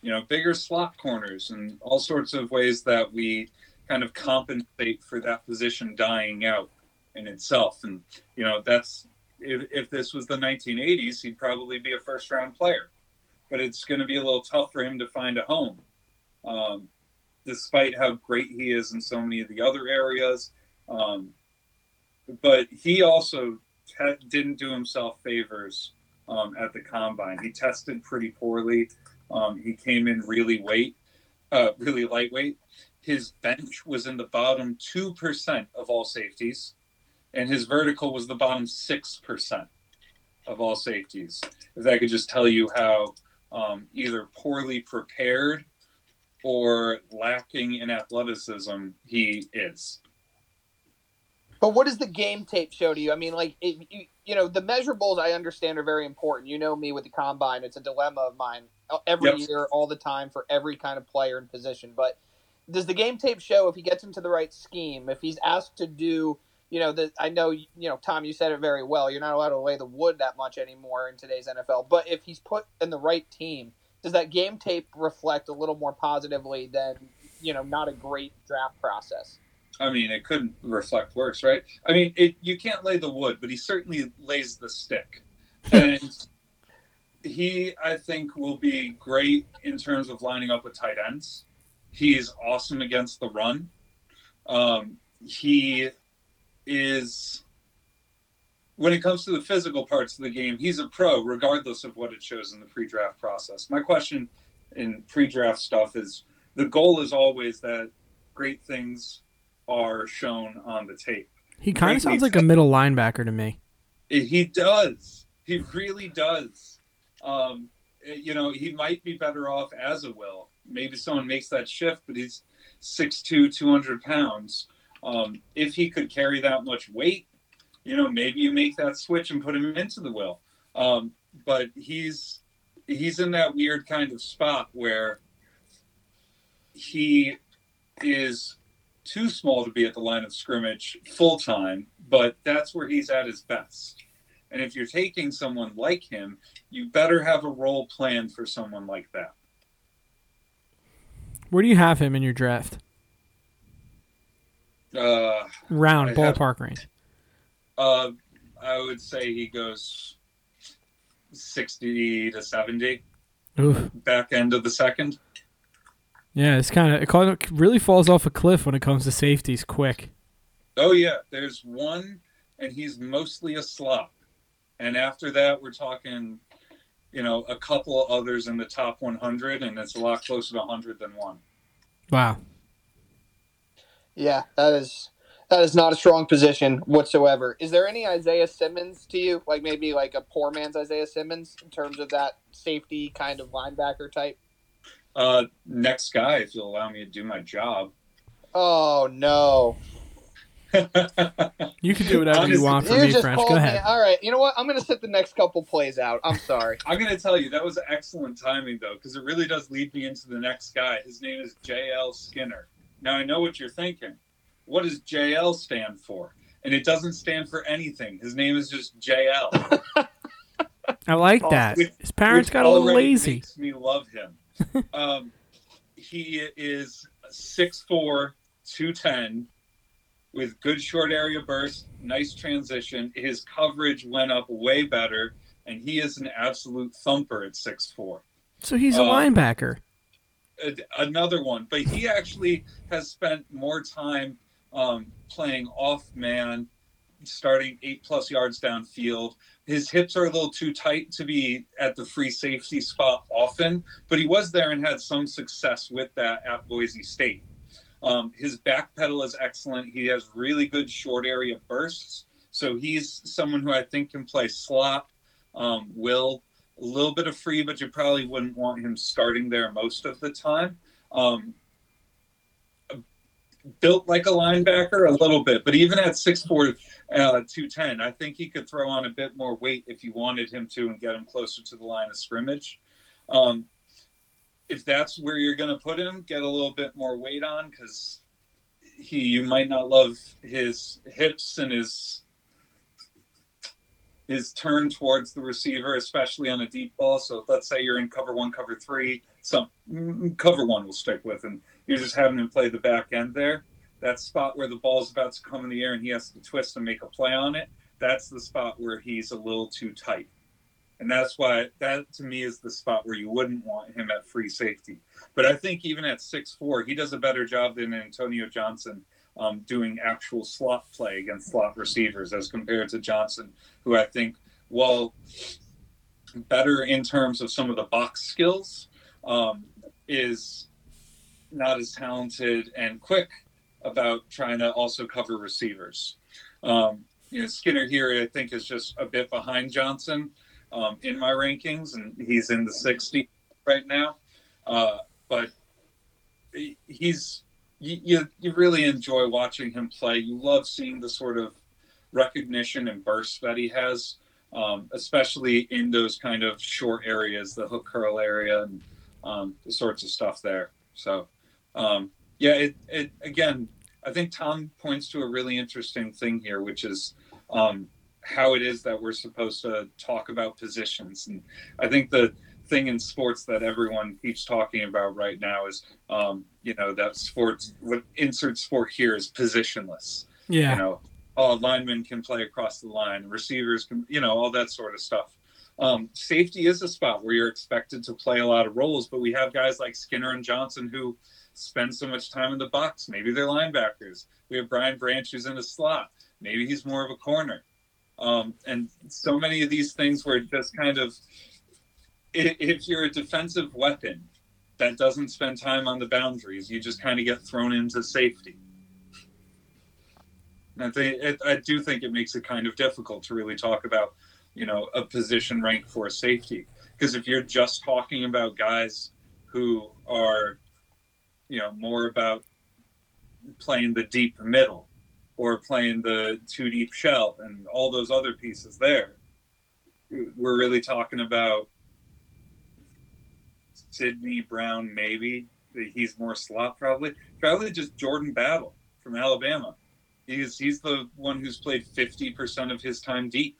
you know, bigger slot corners and all sorts of ways that we kind of compensate for that position dying out in itself. And, you know, that's if, if this was the 1980s, he'd probably be a first round player. But it's going to be a little tough for him to find a home, um, despite how great he is in so many of the other areas. Um, but he also te- didn't do himself favors um, at the combine. He tested pretty poorly. Um, he came in really weight, uh, really lightweight. His bench was in the bottom two percent of all safeties, and his vertical was the bottom six percent of all safeties. If that could just tell you how um, either poorly prepared or lacking in athleticism he is. But what does the game tape show to you? I mean, like, it, you, you know, the measurables I understand are very important. You know me with the combine; it's a dilemma of mine uh, every Yep. year, all the time, for every kind of player and position. But does the game tape show if he gets into the right scheme, if he's asked to do, you know, the I know, you know, Tom, you said it very well. You're not allowed to lay the wood that much anymore in today's NFL. But if he's put in the right team, does that game tape reflect a little more positively than, you know, not a great draft process? I mean, it couldn't reflect worse, right? I mean, it, you can't lay the wood, but he certainly lays the stick. And he, I think, will be great in terms of lining up with tight ends. He's awesome against the run. Um, he is, when it comes to the physical parts of the game, he's a pro, regardless of what it shows in the pre draft process. My question in pre draft stuff is the goal is always that great things are shown on the tape. He kind Great of sounds like a middle linebacker to me. He does. He really does. Um, you know, he might be better off as a will. Maybe someone makes that shift, but he's 6'2", 200 pounds. Um, if he could carry that much weight, you know, maybe you make that switch and put him into the will. Um, but he's he's in that weird kind of spot where he is too small to be at the line of scrimmage full time, but that's where he's at his best. And if you're taking someone like him, you better have a role planned for someone like that. Where do you have him in your draft? Uh, Round I have- ballpark range. uh, I would say he goes 60 to 70, Oof. back end of the second. Yeah, it's kind of it really falls off a cliff when it comes to safeties quick. Oh, yeah, there's one, and he's mostly a slot. And after that, we're talking, you know, a couple others in the top 100, and it's a lot closer to 100 than one. Wow. Yeah, that is that is not a strong position whatsoever. Is there any Isaiah Simmons to you? Like maybe like a poor man's Isaiah Simmons in terms of that safety kind of linebacker type? Uh, next guy, if you'll allow me to do my job. Oh no. You can do whatever Honestly, you want for me, just French. called Go me. ahead. All right. You know what? I'm gonna sit the next couple plays out. I'm sorry. I'm going to tell you, that was excellent timing, though, because it really does lead me into the next guy. His name is J.L. Skinner. Now, I know what you're thinking. What does J.L. stand for? And it doesn't stand for anything. His name is just J.L. I like that. which- His parents got a little lazy. Makes me love him. um, he is 6'4", 210, with good short area burst, nice transition. His coverage went up way better, and he is an absolute thumper at six four. So he's a uh, linebacker. Another one, but he actually has spent more time um, playing off man, starting eight plus yards downfield. His hips are a little too tight to be at the free safety spot often, but he was there and had some success with that at Boise State. Um, his back pedal is excellent. He has really good short area bursts. So he's someone who I think can play slot, um, will a little bit of free, but you probably wouldn't want him starting there most of the time. Um, built like a linebacker a little bit, but even at 6'4, uh, 210, I think he could throw on a bit more weight if you wanted him to and get him closer to the line of scrimmage. Um, if that's where you're going to put him, get a little bit more weight on because he you might not love his hips and his his turned towards the receiver, especially on a deep ball. So let's say you're in cover one, cover three, some mm, cover one will stick with, and you're just having him play the back end there. That spot where the ball's about to come in the air and he has to twist and make a play on it. That's the spot where he's a little too tight. And that's why that to me is the spot where you wouldn't want him at free safety. But I think even at six four, he does a better job than Antonio Johnson um, doing actual slot play against slot receivers as compared to Johnson, who I think, while better in terms of some of the box skills, um, is not as talented and quick about trying to also cover receivers. Um, you know, Skinner here, I think, is just a bit behind Johnson um, in my rankings, and he's in the 60 right now. Uh, but he's you, you, you really enjoy watching him play. You love seeing the sort of recognition and burst that he has, um, especially in those kind of short areas, the hook curl area, and um, the sorts of stuff there. So, um, yeah, it, it again, I think Tom points to a really interesting thing here, which is um, how it is that we're supposed to talk about positions. And I think the thing in sports that everyone keeps talking about right now is, um, you know, that sports, what insert sport here is positionless. Yeah. You know, all linemen can play across the line, receivers can, you know, all that sort of stuff. Um, safety is a spot where you're expected to play a lot of roles, but we have guys like Skinner and Johnson who spend so much time in the box. Maybe they're linebackers. We have Brian Branch who's in a slot. Maybe he's more of a corner. Um, and so many of these things were just kind of, if you're a defensive weapon that doesn't spend time on the boundaries, you just kind of get thrown into safety. I think it, I do think it makes it kind of difficult to really talk about, you know, a position rank for safety because if you're just talking about guys who are, you know, more about playing the deep middle or playing the two deep shell and all those other pieces there. We're really talking about Sydney Brown, maybe. He's more slot, probably. Probably just Jordan Battle from Alabama. He's he's the one who's played fifty percent of his time deep.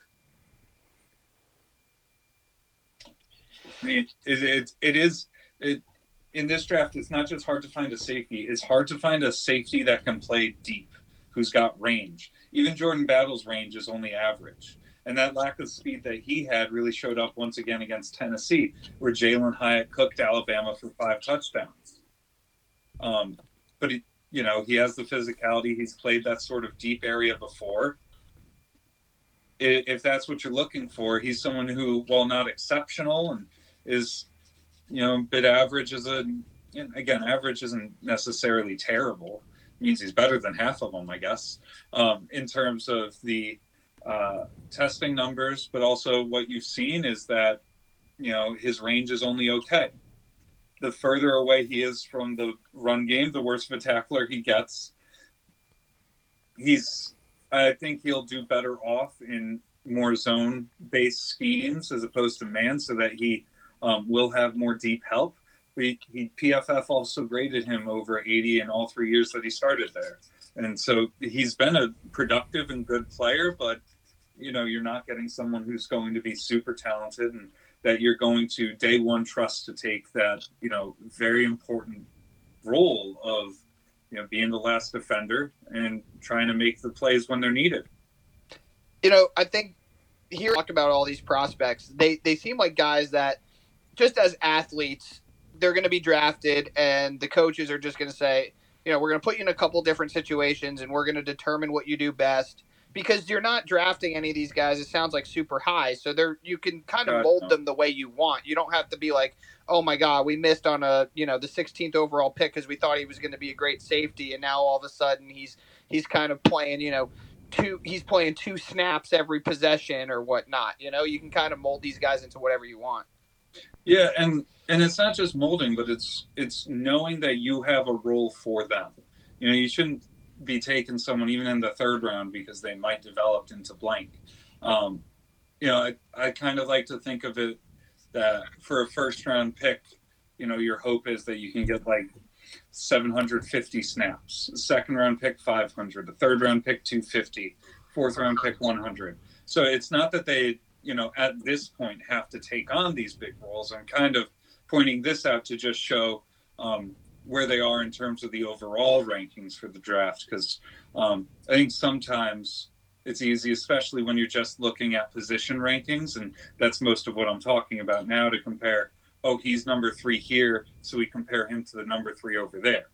I mean, it, it, it is it, in this draft. It's not just hard to find a safety; it's hard to find a safety that can play deep who's got range. Even Jordan Battle's range is only average. And that lack of speed that he had really showed up once again against Tennessee, where Jalin Hyatt cooked Alabama for five touchdowns. Um, but he, you know, he has the physicality. He's played that sort of deep area before. If that's what you're looking for, he's someone who, while not exceptional and is, you know, a bit average, as a again, average isn't necessarily terrible means he's better than half of them, I guess, um, in terms of the uh, testing numbers. But also, what you've seen is that you know his range is only okay. The further away he is from the run game, the worse of a tackler he gets. He's, I think he'll do better off in more zone-based schemes as opposed to man, so that he um, will have more deep help we he, PFF also graded him over 80 in all three years that he started there, and so he's been a productive and good player. But you know, you're not getting someone who's going to be super talented and that you're going to day one trust to take that you know very important role of you know, being the last defender and trying to make the plays when they're needed. You know, I think here talk about all these prospects. They they seem like guys that just as athletes, they're going to be drafted, and the coaches are just going to say, you know, we're going to put you in a couple different situations, and we're going to determine what you do best because you're not drafting any of these guys. It sounds like super high, so they're you can kind of mold them the way you want. You don't have to be like, oh my god, we missed on a you know the 16th overall pick because we thought he was going to be a great safety, and now all of a sudden he's he's kind of playing you know two he's playing two snaps every possession or whatnot. You know, you can kind of mold these guys into whatever you want. Yeah, and and it's not just molding, but it's it's knowing that you have a role for them. You know, you shouldn't be taking someone even in the third round because they might develop into blank. Um, you know, I, I kind of like to think of it that for a first round pick, you know, your hope is that you can get like 750 snaps, second round pick 500, the third round pick 250, fourth round pick 100. So it's not that they, you know, at this point have to take on these big roles. I'm kind of pointing this out to just show um, where they are in terms of the overall rankings for the draft because um, I think sometimes it's easy, especially when you're just looking at position rankings, and that's most of what I'm talking about now to compare. Oh, he's number three here, so we compare him to the number three over there.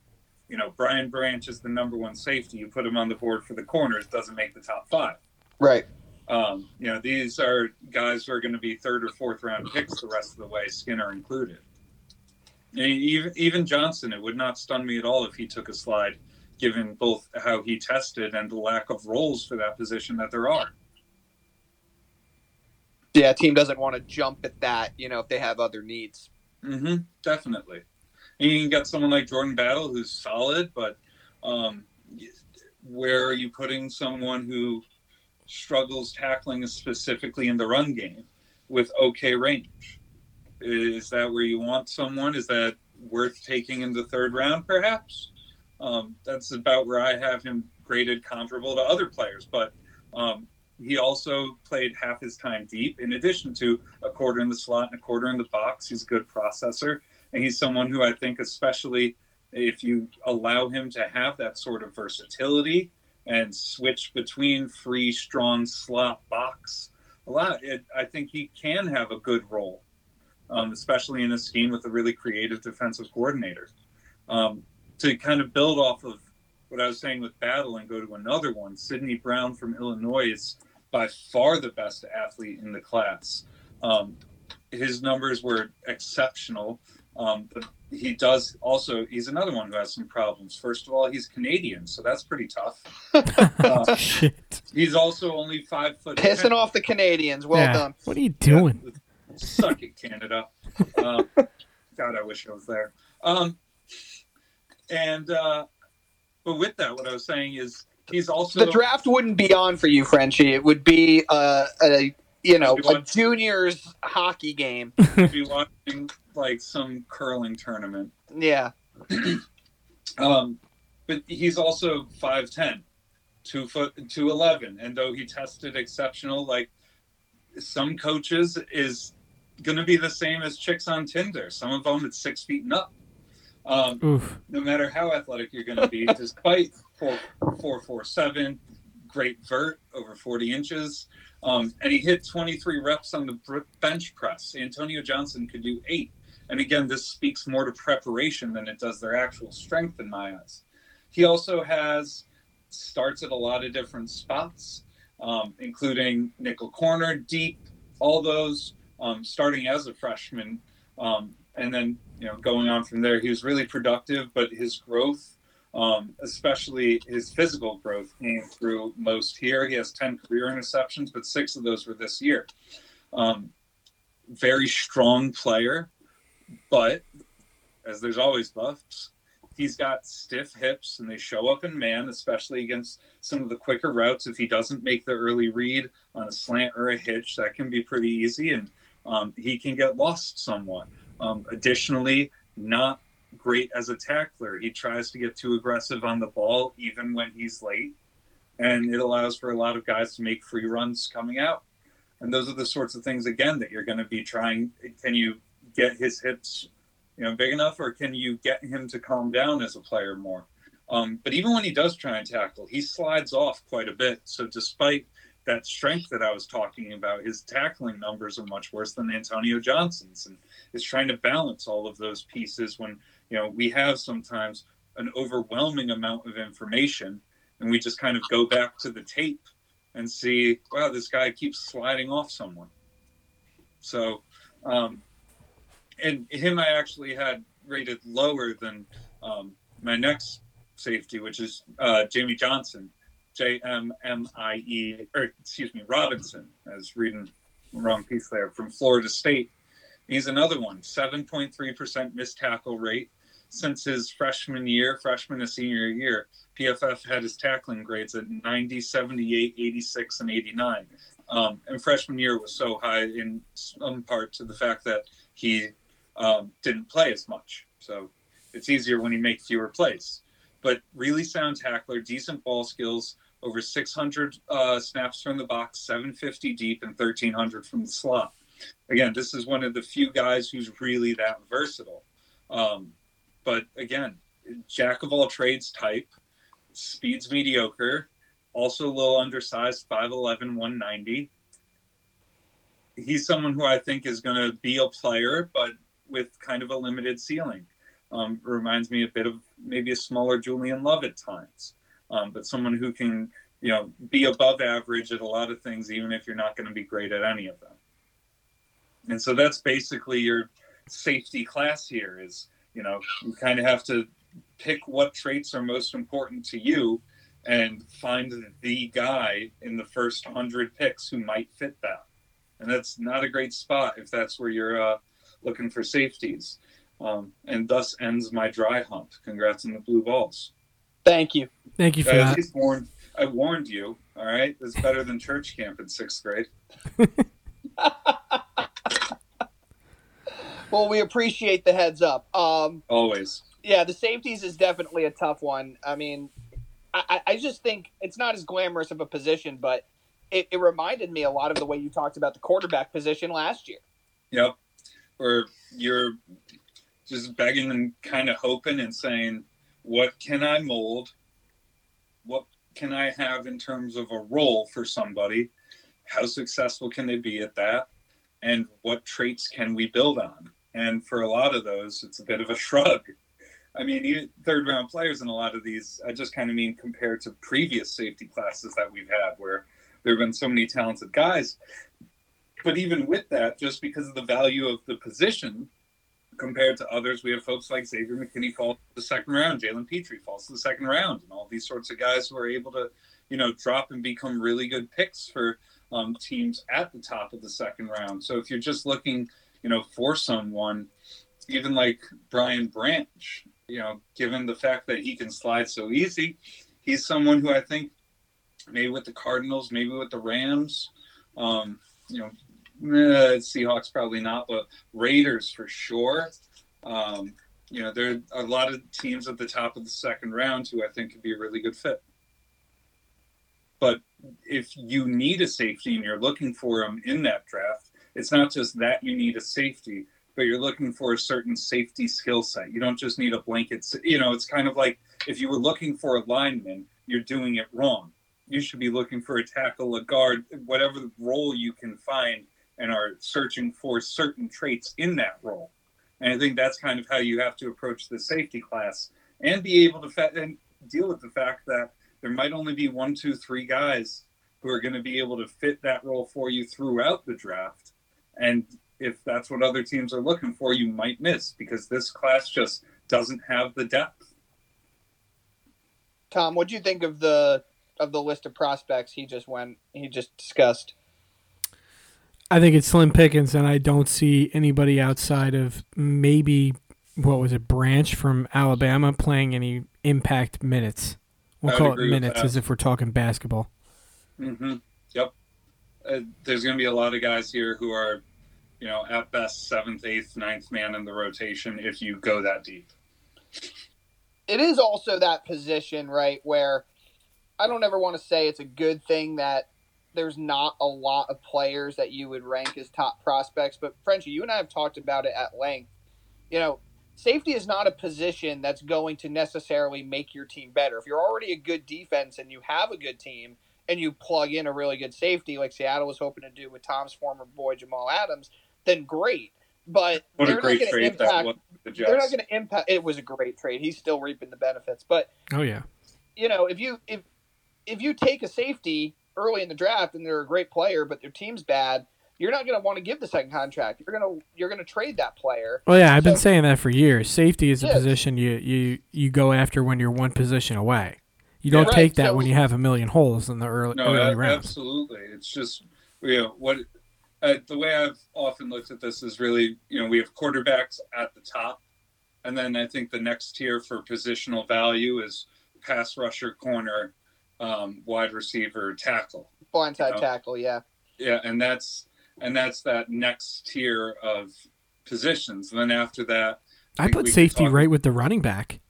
You know, Brian Branch is the number one safety. You put him on the board for the corners, doesn't make the top five. Right. Um, you know, these are guys who are going to be third or fourth round picks the rest of the way, Skinner included even even Johnson, it would not stun me at all if he took a slide, given both how he tested and the lack of roles for that position that there are. Yeah, team doesn't want to jump at that, you know, if they have other needs. Mm-hmm, definitely. And you can get someone like Jordan Battle who's solid, but um, where are you putting someone who struggles tackling specifically in the run game with okay range? Is that where you want someone? Is that worth taking in the third round, perhaps? Um, that's about where I have him graded comparable to other players. But um, he also played half his time deep, in addition to a quarter in the slot and a quarter in the box. He's a good processor. And he's someone who I think, especially if you allow him to have that sort of versatility and switch between free, strong slot box a lot, it, I think he can have a good role um, especially in a scheme with a really creative defensive coordinator. Um, to kind of build off of what I was saying with Battle and go to another one, Sydney Brown from Illinois is by far the best athlete in the class. Um, his numbers were exceptional, um, but he does also, he's another one who has some problems. First of all, he's Canadian, so that's pretty tough. uh, Shit. He's also only five foot. Pissing 10. off the Canadians. Well yeah. done. What are you doing? Yeah, Suck it, Canada. Uh, God, I wish I was there. Um, and uh, but with that, what I was saying is he's also the draft wouldn't be on for you, Frenchie. It would be uh, a you know a juniors hockey game. be watching like some curling tournament. Yeah. um, but he's also five ten, two foot two eleven, and though he tested exceptional, like some coaches is going to be the same as chicks on Tinder. Some of them it's six feet and up. Um, no matter how athletic you're going to be, despite four four four seven, great vert over 40 inches, um, and he hit 23 reps on the bench press. Antonio Johnson could do eight. And again, this speaks more to preparation than it does their actual strength in my eyes. He also has starts at a lot of different spots, um, including nickel corner, deep, all those um, starting as a freshman, um, and then you know going on from there. He was really productive, but his growth, um, especially his physical growth, came through most here. He has ten career interceptions, but six of those were this year. Um, very strong player, but as there's always buffs, he's got stiff hips and they show up in man, especially against some of the quicker routes. If he doesn't make the early read on a slant or a hitch, that can be pretty easy. And um, he can get lost somewhat. Um, additionally, not great as a tackler. He tries to get too aggressive on the ball even when he's late, and it allows for a lot of guys to make free runs coming out. And those are the sorts of things again that you're going to be trying. Can you get his hips, you know, big enough, or can you get him to calm down as a player more? Um, but even when he does try and tackle, he slides off quite a bit. So despite that strength that I was talking about, his tackling numbers are much worse than Antonio Johnson's, and is trying to balance all of those pieces when you know we have sometimes an overwhelming amount of information, and we just kind of go back to the tape and see, wow, this guy keeps sliding off someone. So, um, and him, I actually had rated lower than um, my next safety, which is uh, Jamie Johnson, J M M I E, or excuse me, Robinson. I was reading the wrong piece there from Florida State. He's another one, 7.3% missed tackle rate. Since his freshman year, freshman to senior year, PFF had his tackling grades at 90, 78, 86, and 89. Um, and freshman year was so high in some part to the fact that he um, didn't play as much. So it's easier when he makes fewer plays. But really sound tackler, decent ball skills, over 600 uh, snaps from the box, 750 deep, and 1300 from the slot. Again, this is one of the few guys who's really that versatile. Um, but again, jack of all trades type, speed's mediocre, also a little undersized, 5'11, 190. He's someone who I think is going to be a player, but with kind of a limited ceiling. Um, reminds me a bit of maybe a smaller Julian Love at times, um, but someone who can, you know, be above average at a lot of things, even if you're not going to be great at any of them. And so that's basically your safety class here is, you know, you kind of have to pick what traits are most important to you and find the guy in the first 100 picks who might fit that. And that's not a great spot if that's where you're uh, looking for safeties. Um, and thus ends my dry hunt. Congrats on the blue balls. Thank you. Thank you for I that. at least warned, I warned you. All right, it's better than church camp in sixth grade. Well, we appreciate the heads up. Um, Always. yeah, the safeties is definitely a tough one. I mean, I, I- I just think it's not as glamorous of a position, but it, it reminded me a lot of the way you talked about the quarterback position last year. Yep. Or you're just begging and kind of hoping and saying, what can I mold? What can I have in terms of a role for somebody? How successful can they be at that? And what traits can we build on? And for a lot of those, it's a bit of a shrug. I mean, third round players in a lot of these, I just kind of mean compared to previous safety classes that we've had where there have been so many talented guys. But even with that, just because of the value of the position compared to others, we have folks like Xavier McKinney fall to the second round, Jalen Pitre falls to the second round, and all these sorts of guys who are able to, you know, drop and become really good picks for um, teams at the top of the second round. So if you're just looking, you know, for someone, even like Brian Branch, you know, given the fact that he can slide so easy, he's someone who I think maybe with the Cardinals, maybe with the Rams, um, you know, eh, Seahawks probably not, but Raiders for sure. Um, you know, there are a lot of teams at the top of the second round who I think could be a really good fit. But if you need a safety and you're looking for them in that draft, it's not just that you need a safety, but you're looking for a certain safety skill set. You don't just need a blanket. You know, it's kind of like if you were looking for a lineman, you're doing it wrong. You should be looking for a tackle, a guard, whatever role you can find, and are searching for certain traits in that role. And I think that's kind of how you have to approach the safety class and be able to fa- and deal with the fact that there might only be one, two, three guys who are going to be able to fit that role for you throughout the draft. And if that's what other teams are looking for, you might miss because this class just doesn't have the depth. Tom, what do you think of the of the list of prospects he just went he just discussed? I think it's slim pickings, and I don't see anybody outside of maybe what was it, Branch from Alabama, playing any impact minutes. We'll I call it minutes as if we're talking basketball. Mm-hmm. Yep. Uh, there's going to be a lot of guys here who are, you know, at best seventh, eighth, ninth man in the rotation if you go that deep. it is also that position, right, where I don't ever want to say it's a good thing that there's not a lot of players that you would rank as top prospects, but Frenchie, you and I have talked about it at length. You know, safety is not a position that's going to necessarily make your team better. If you're already a good defense and you have a good team and you plug in a really good safety like Seattle was hoping to do with Tom's former boy Jamal Adams, then great. But What they're a great not going to trade that impact. was. with The They're not going to impact. It was a great trade. He's still reaping the benefits. But Oh yeah. you know, if you if if you take a safety early in the draft and they're a great player, but their team's bad, you're not going to want to give the second contract. You're going to you're going to trade that player. Well, yeah, I've been saying that for years. Safety is a Yeah. position you, you you go after when you're one position away. You don't Right, take that so- when you have a million holes in the early, No, early rounds. absolutely. It's just you know what uh, the way I've often looked at this is really you know we have quarterbacks at the top, and then I think the next tier for positional value is pass rusher, corner, um, wide receiver, tackle. Blindside Yeah. tackle, yeah. Yeah, and that's and that's that next tier of positions. And then after that, I think put safety talk- right with the running back.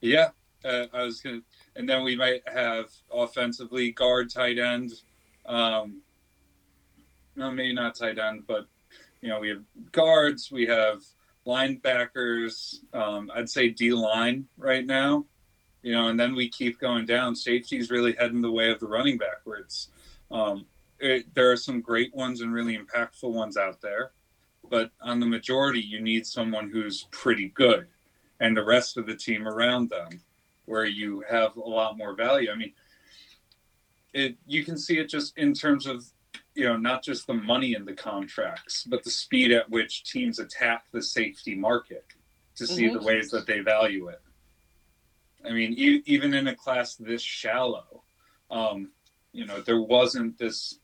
Yeah, uh, I was gonna, and then we might have offensively guard, tight end. Um, no, maybe not tight end, but you know we have guards, we have linebackers. Um, I'd say D line right now. You know, and then we keep going down. Safety's really heading the way of the running back, where it's um, it, there are some great ones and really impactful ones out there, but on the majority, you need someone who's pretty good and the rest of the team around them where you have a lot more value. I mean, it you can see it just in terms of you know not just the money in the contracts, but the speed at which teams attack the safety market to see Mhm. the ways that they value it. I mean, e- even in a class this shallow, um, you know, there wasn't this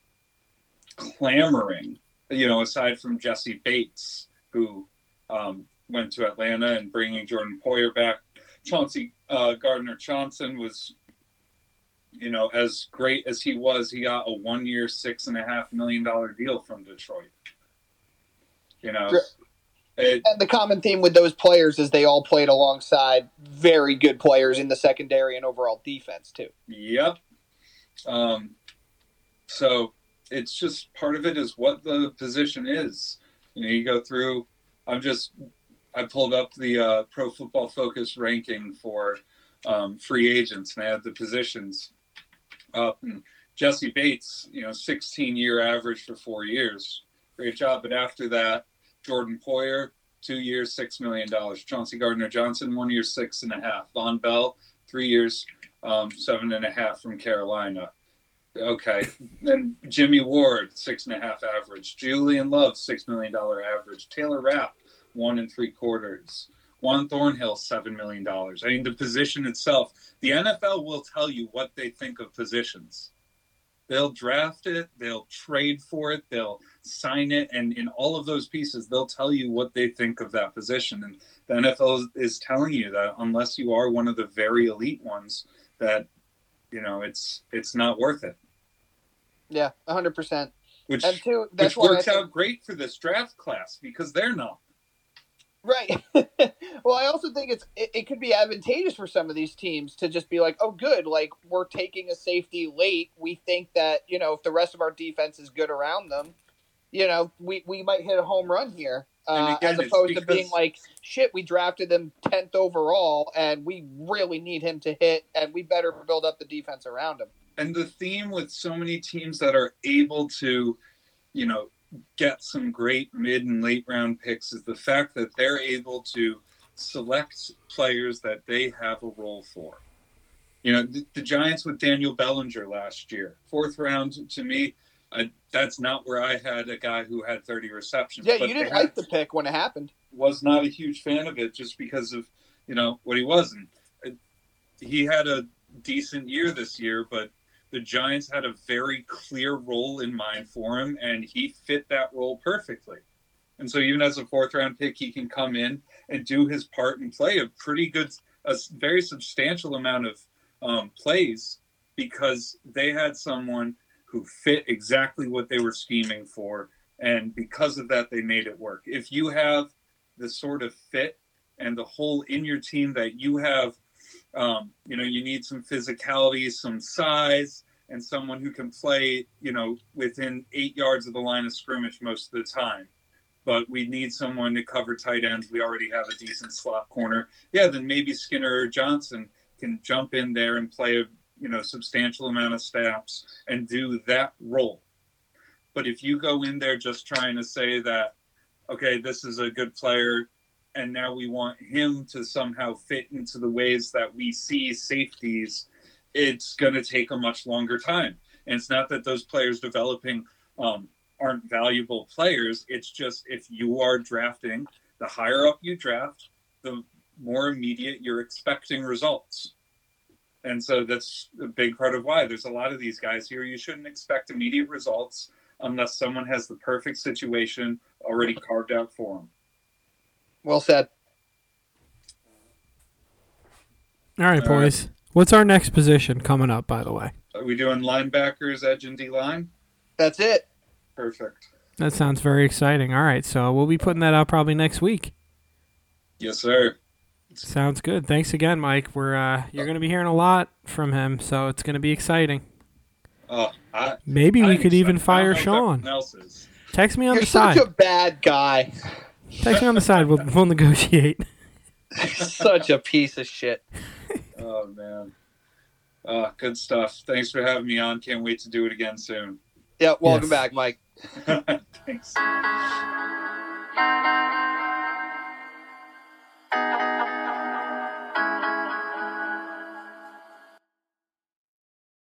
clamoring, you know, aside from Jessie Bates, who um, went to Atlanta and bringing Jordan Poyer back. Chauncey uh, Gardner Johnson was, you know, as great as he was, he got a one year, six and a half million dollar deal from Detroit. You know. It, And the common theme with those players is they all played alongside very good players in the secondary and overall defense too. Yep. Um, so it's just part of it is what the position is. You know, you go through. I'm just. I pulled up the uh, Pro Football Focus ranking for um, free agents, and I had the positions up. And Jessie Bates, you know, 16 year average for four years, great job. But after that, Jordan Poyer, two years, six million dollars. Chauncey Gardner Johnson, one year, six and a half. Vonn Bell, three years, um, seven and a half from Carolina. Okay. Then Jimmy Ward, six and a half average. Julian Love, six million dollar average. Taylor Rapp, one and three quarters. Juan Thornhill, seven million dollars. I mean, the position itself, the NFL will tell you what they think of positions. They'll draft it, they'll trade for it, they'll sign it, and in all of those pieces, they'll tell you what they think of that position. And the NFL is telling you that unless you are one of the very elite ones, that you know it's it's not worth it. Yeah, hundred percent. Which And two, that's which works think- out great for this draft class because they're not. Right. well, I also think it's it, it could be advantageous for some of these teams to just be like, oh, good, like we're taking a safety late. We think that you know if the rest of our defense is good around them, you know, we we might hit a home run here. Uh, again, as opposed to being because- like, shit, we drafted them tenth overall, and we really need him to hit, and we better build up the defense around him. And the theme with so many teams that are able to, you know, get some great mid and late round picks is the fact that they're able to select players that they have a role for. You know, the, the Giants with Daniel Bellinger last year, fourth round to me, I, that's not where I had a guy who had 30 receptions. Yeah, you didn't had- like the pick when it happened. was not a huge fan of it just because of you know what he was and he had a decent year this year but the giants had a very clear role in mind for him and he fit that role perfectly. And so even as a fourth round pick he can come in and do his part and play a pretty good a very substantial amount of um, plays because they had someone who fit exactly what they were scheming for and because of that they made it work. If you have the sort of fit and the hole in your team that you have um, you know you need some physicality some size and someone who can play you know within eight yards of the line of scrimmage most of the time but we need someone to cover tight ends. We already have a decent slot corner. Yeah, then maybe Skinner or Johnson can jump in there and play a you know substantial amount of snaps and do that role. But if you go in there just trying to say that, okay, this is a good player, and now we want him to somehow fit into the ways that we see safeties, it's going to take a much longer time. And it's not that those players developing um, aren't valuable players. It's just if you are drafting, the higher up you draft, the more immediate you're expecting results. And so that's a big part of why there's a lot of these guys here. You shouldn't expect immediate results unless someone has the perfect situation already carved out for them. Well said. All right, All right. boys. What's our next position coming up, by the way? Are we doing linebackers, edge, and D line? That's it. Perfect. That sounds very exciting. All right, so we'll be putting that out probably next week. Yes, sir. Sounds good. Thanks again, Mike. We're uh, you're going to be hearing a lot from him, so it's going to be exciting. Oh, I, Maybe we I'm could even excited. I fire don't know if Sean. everyone else is. Text me on You're the such side. a bad guy. Text me on the side. We'll we'll negotiate. such a piece of shit. Oh man. Uh, good stuff. Thanks for having me on. Can't wait to do it again soon. Yeah, welcome Yes. back, Mike. Thanks.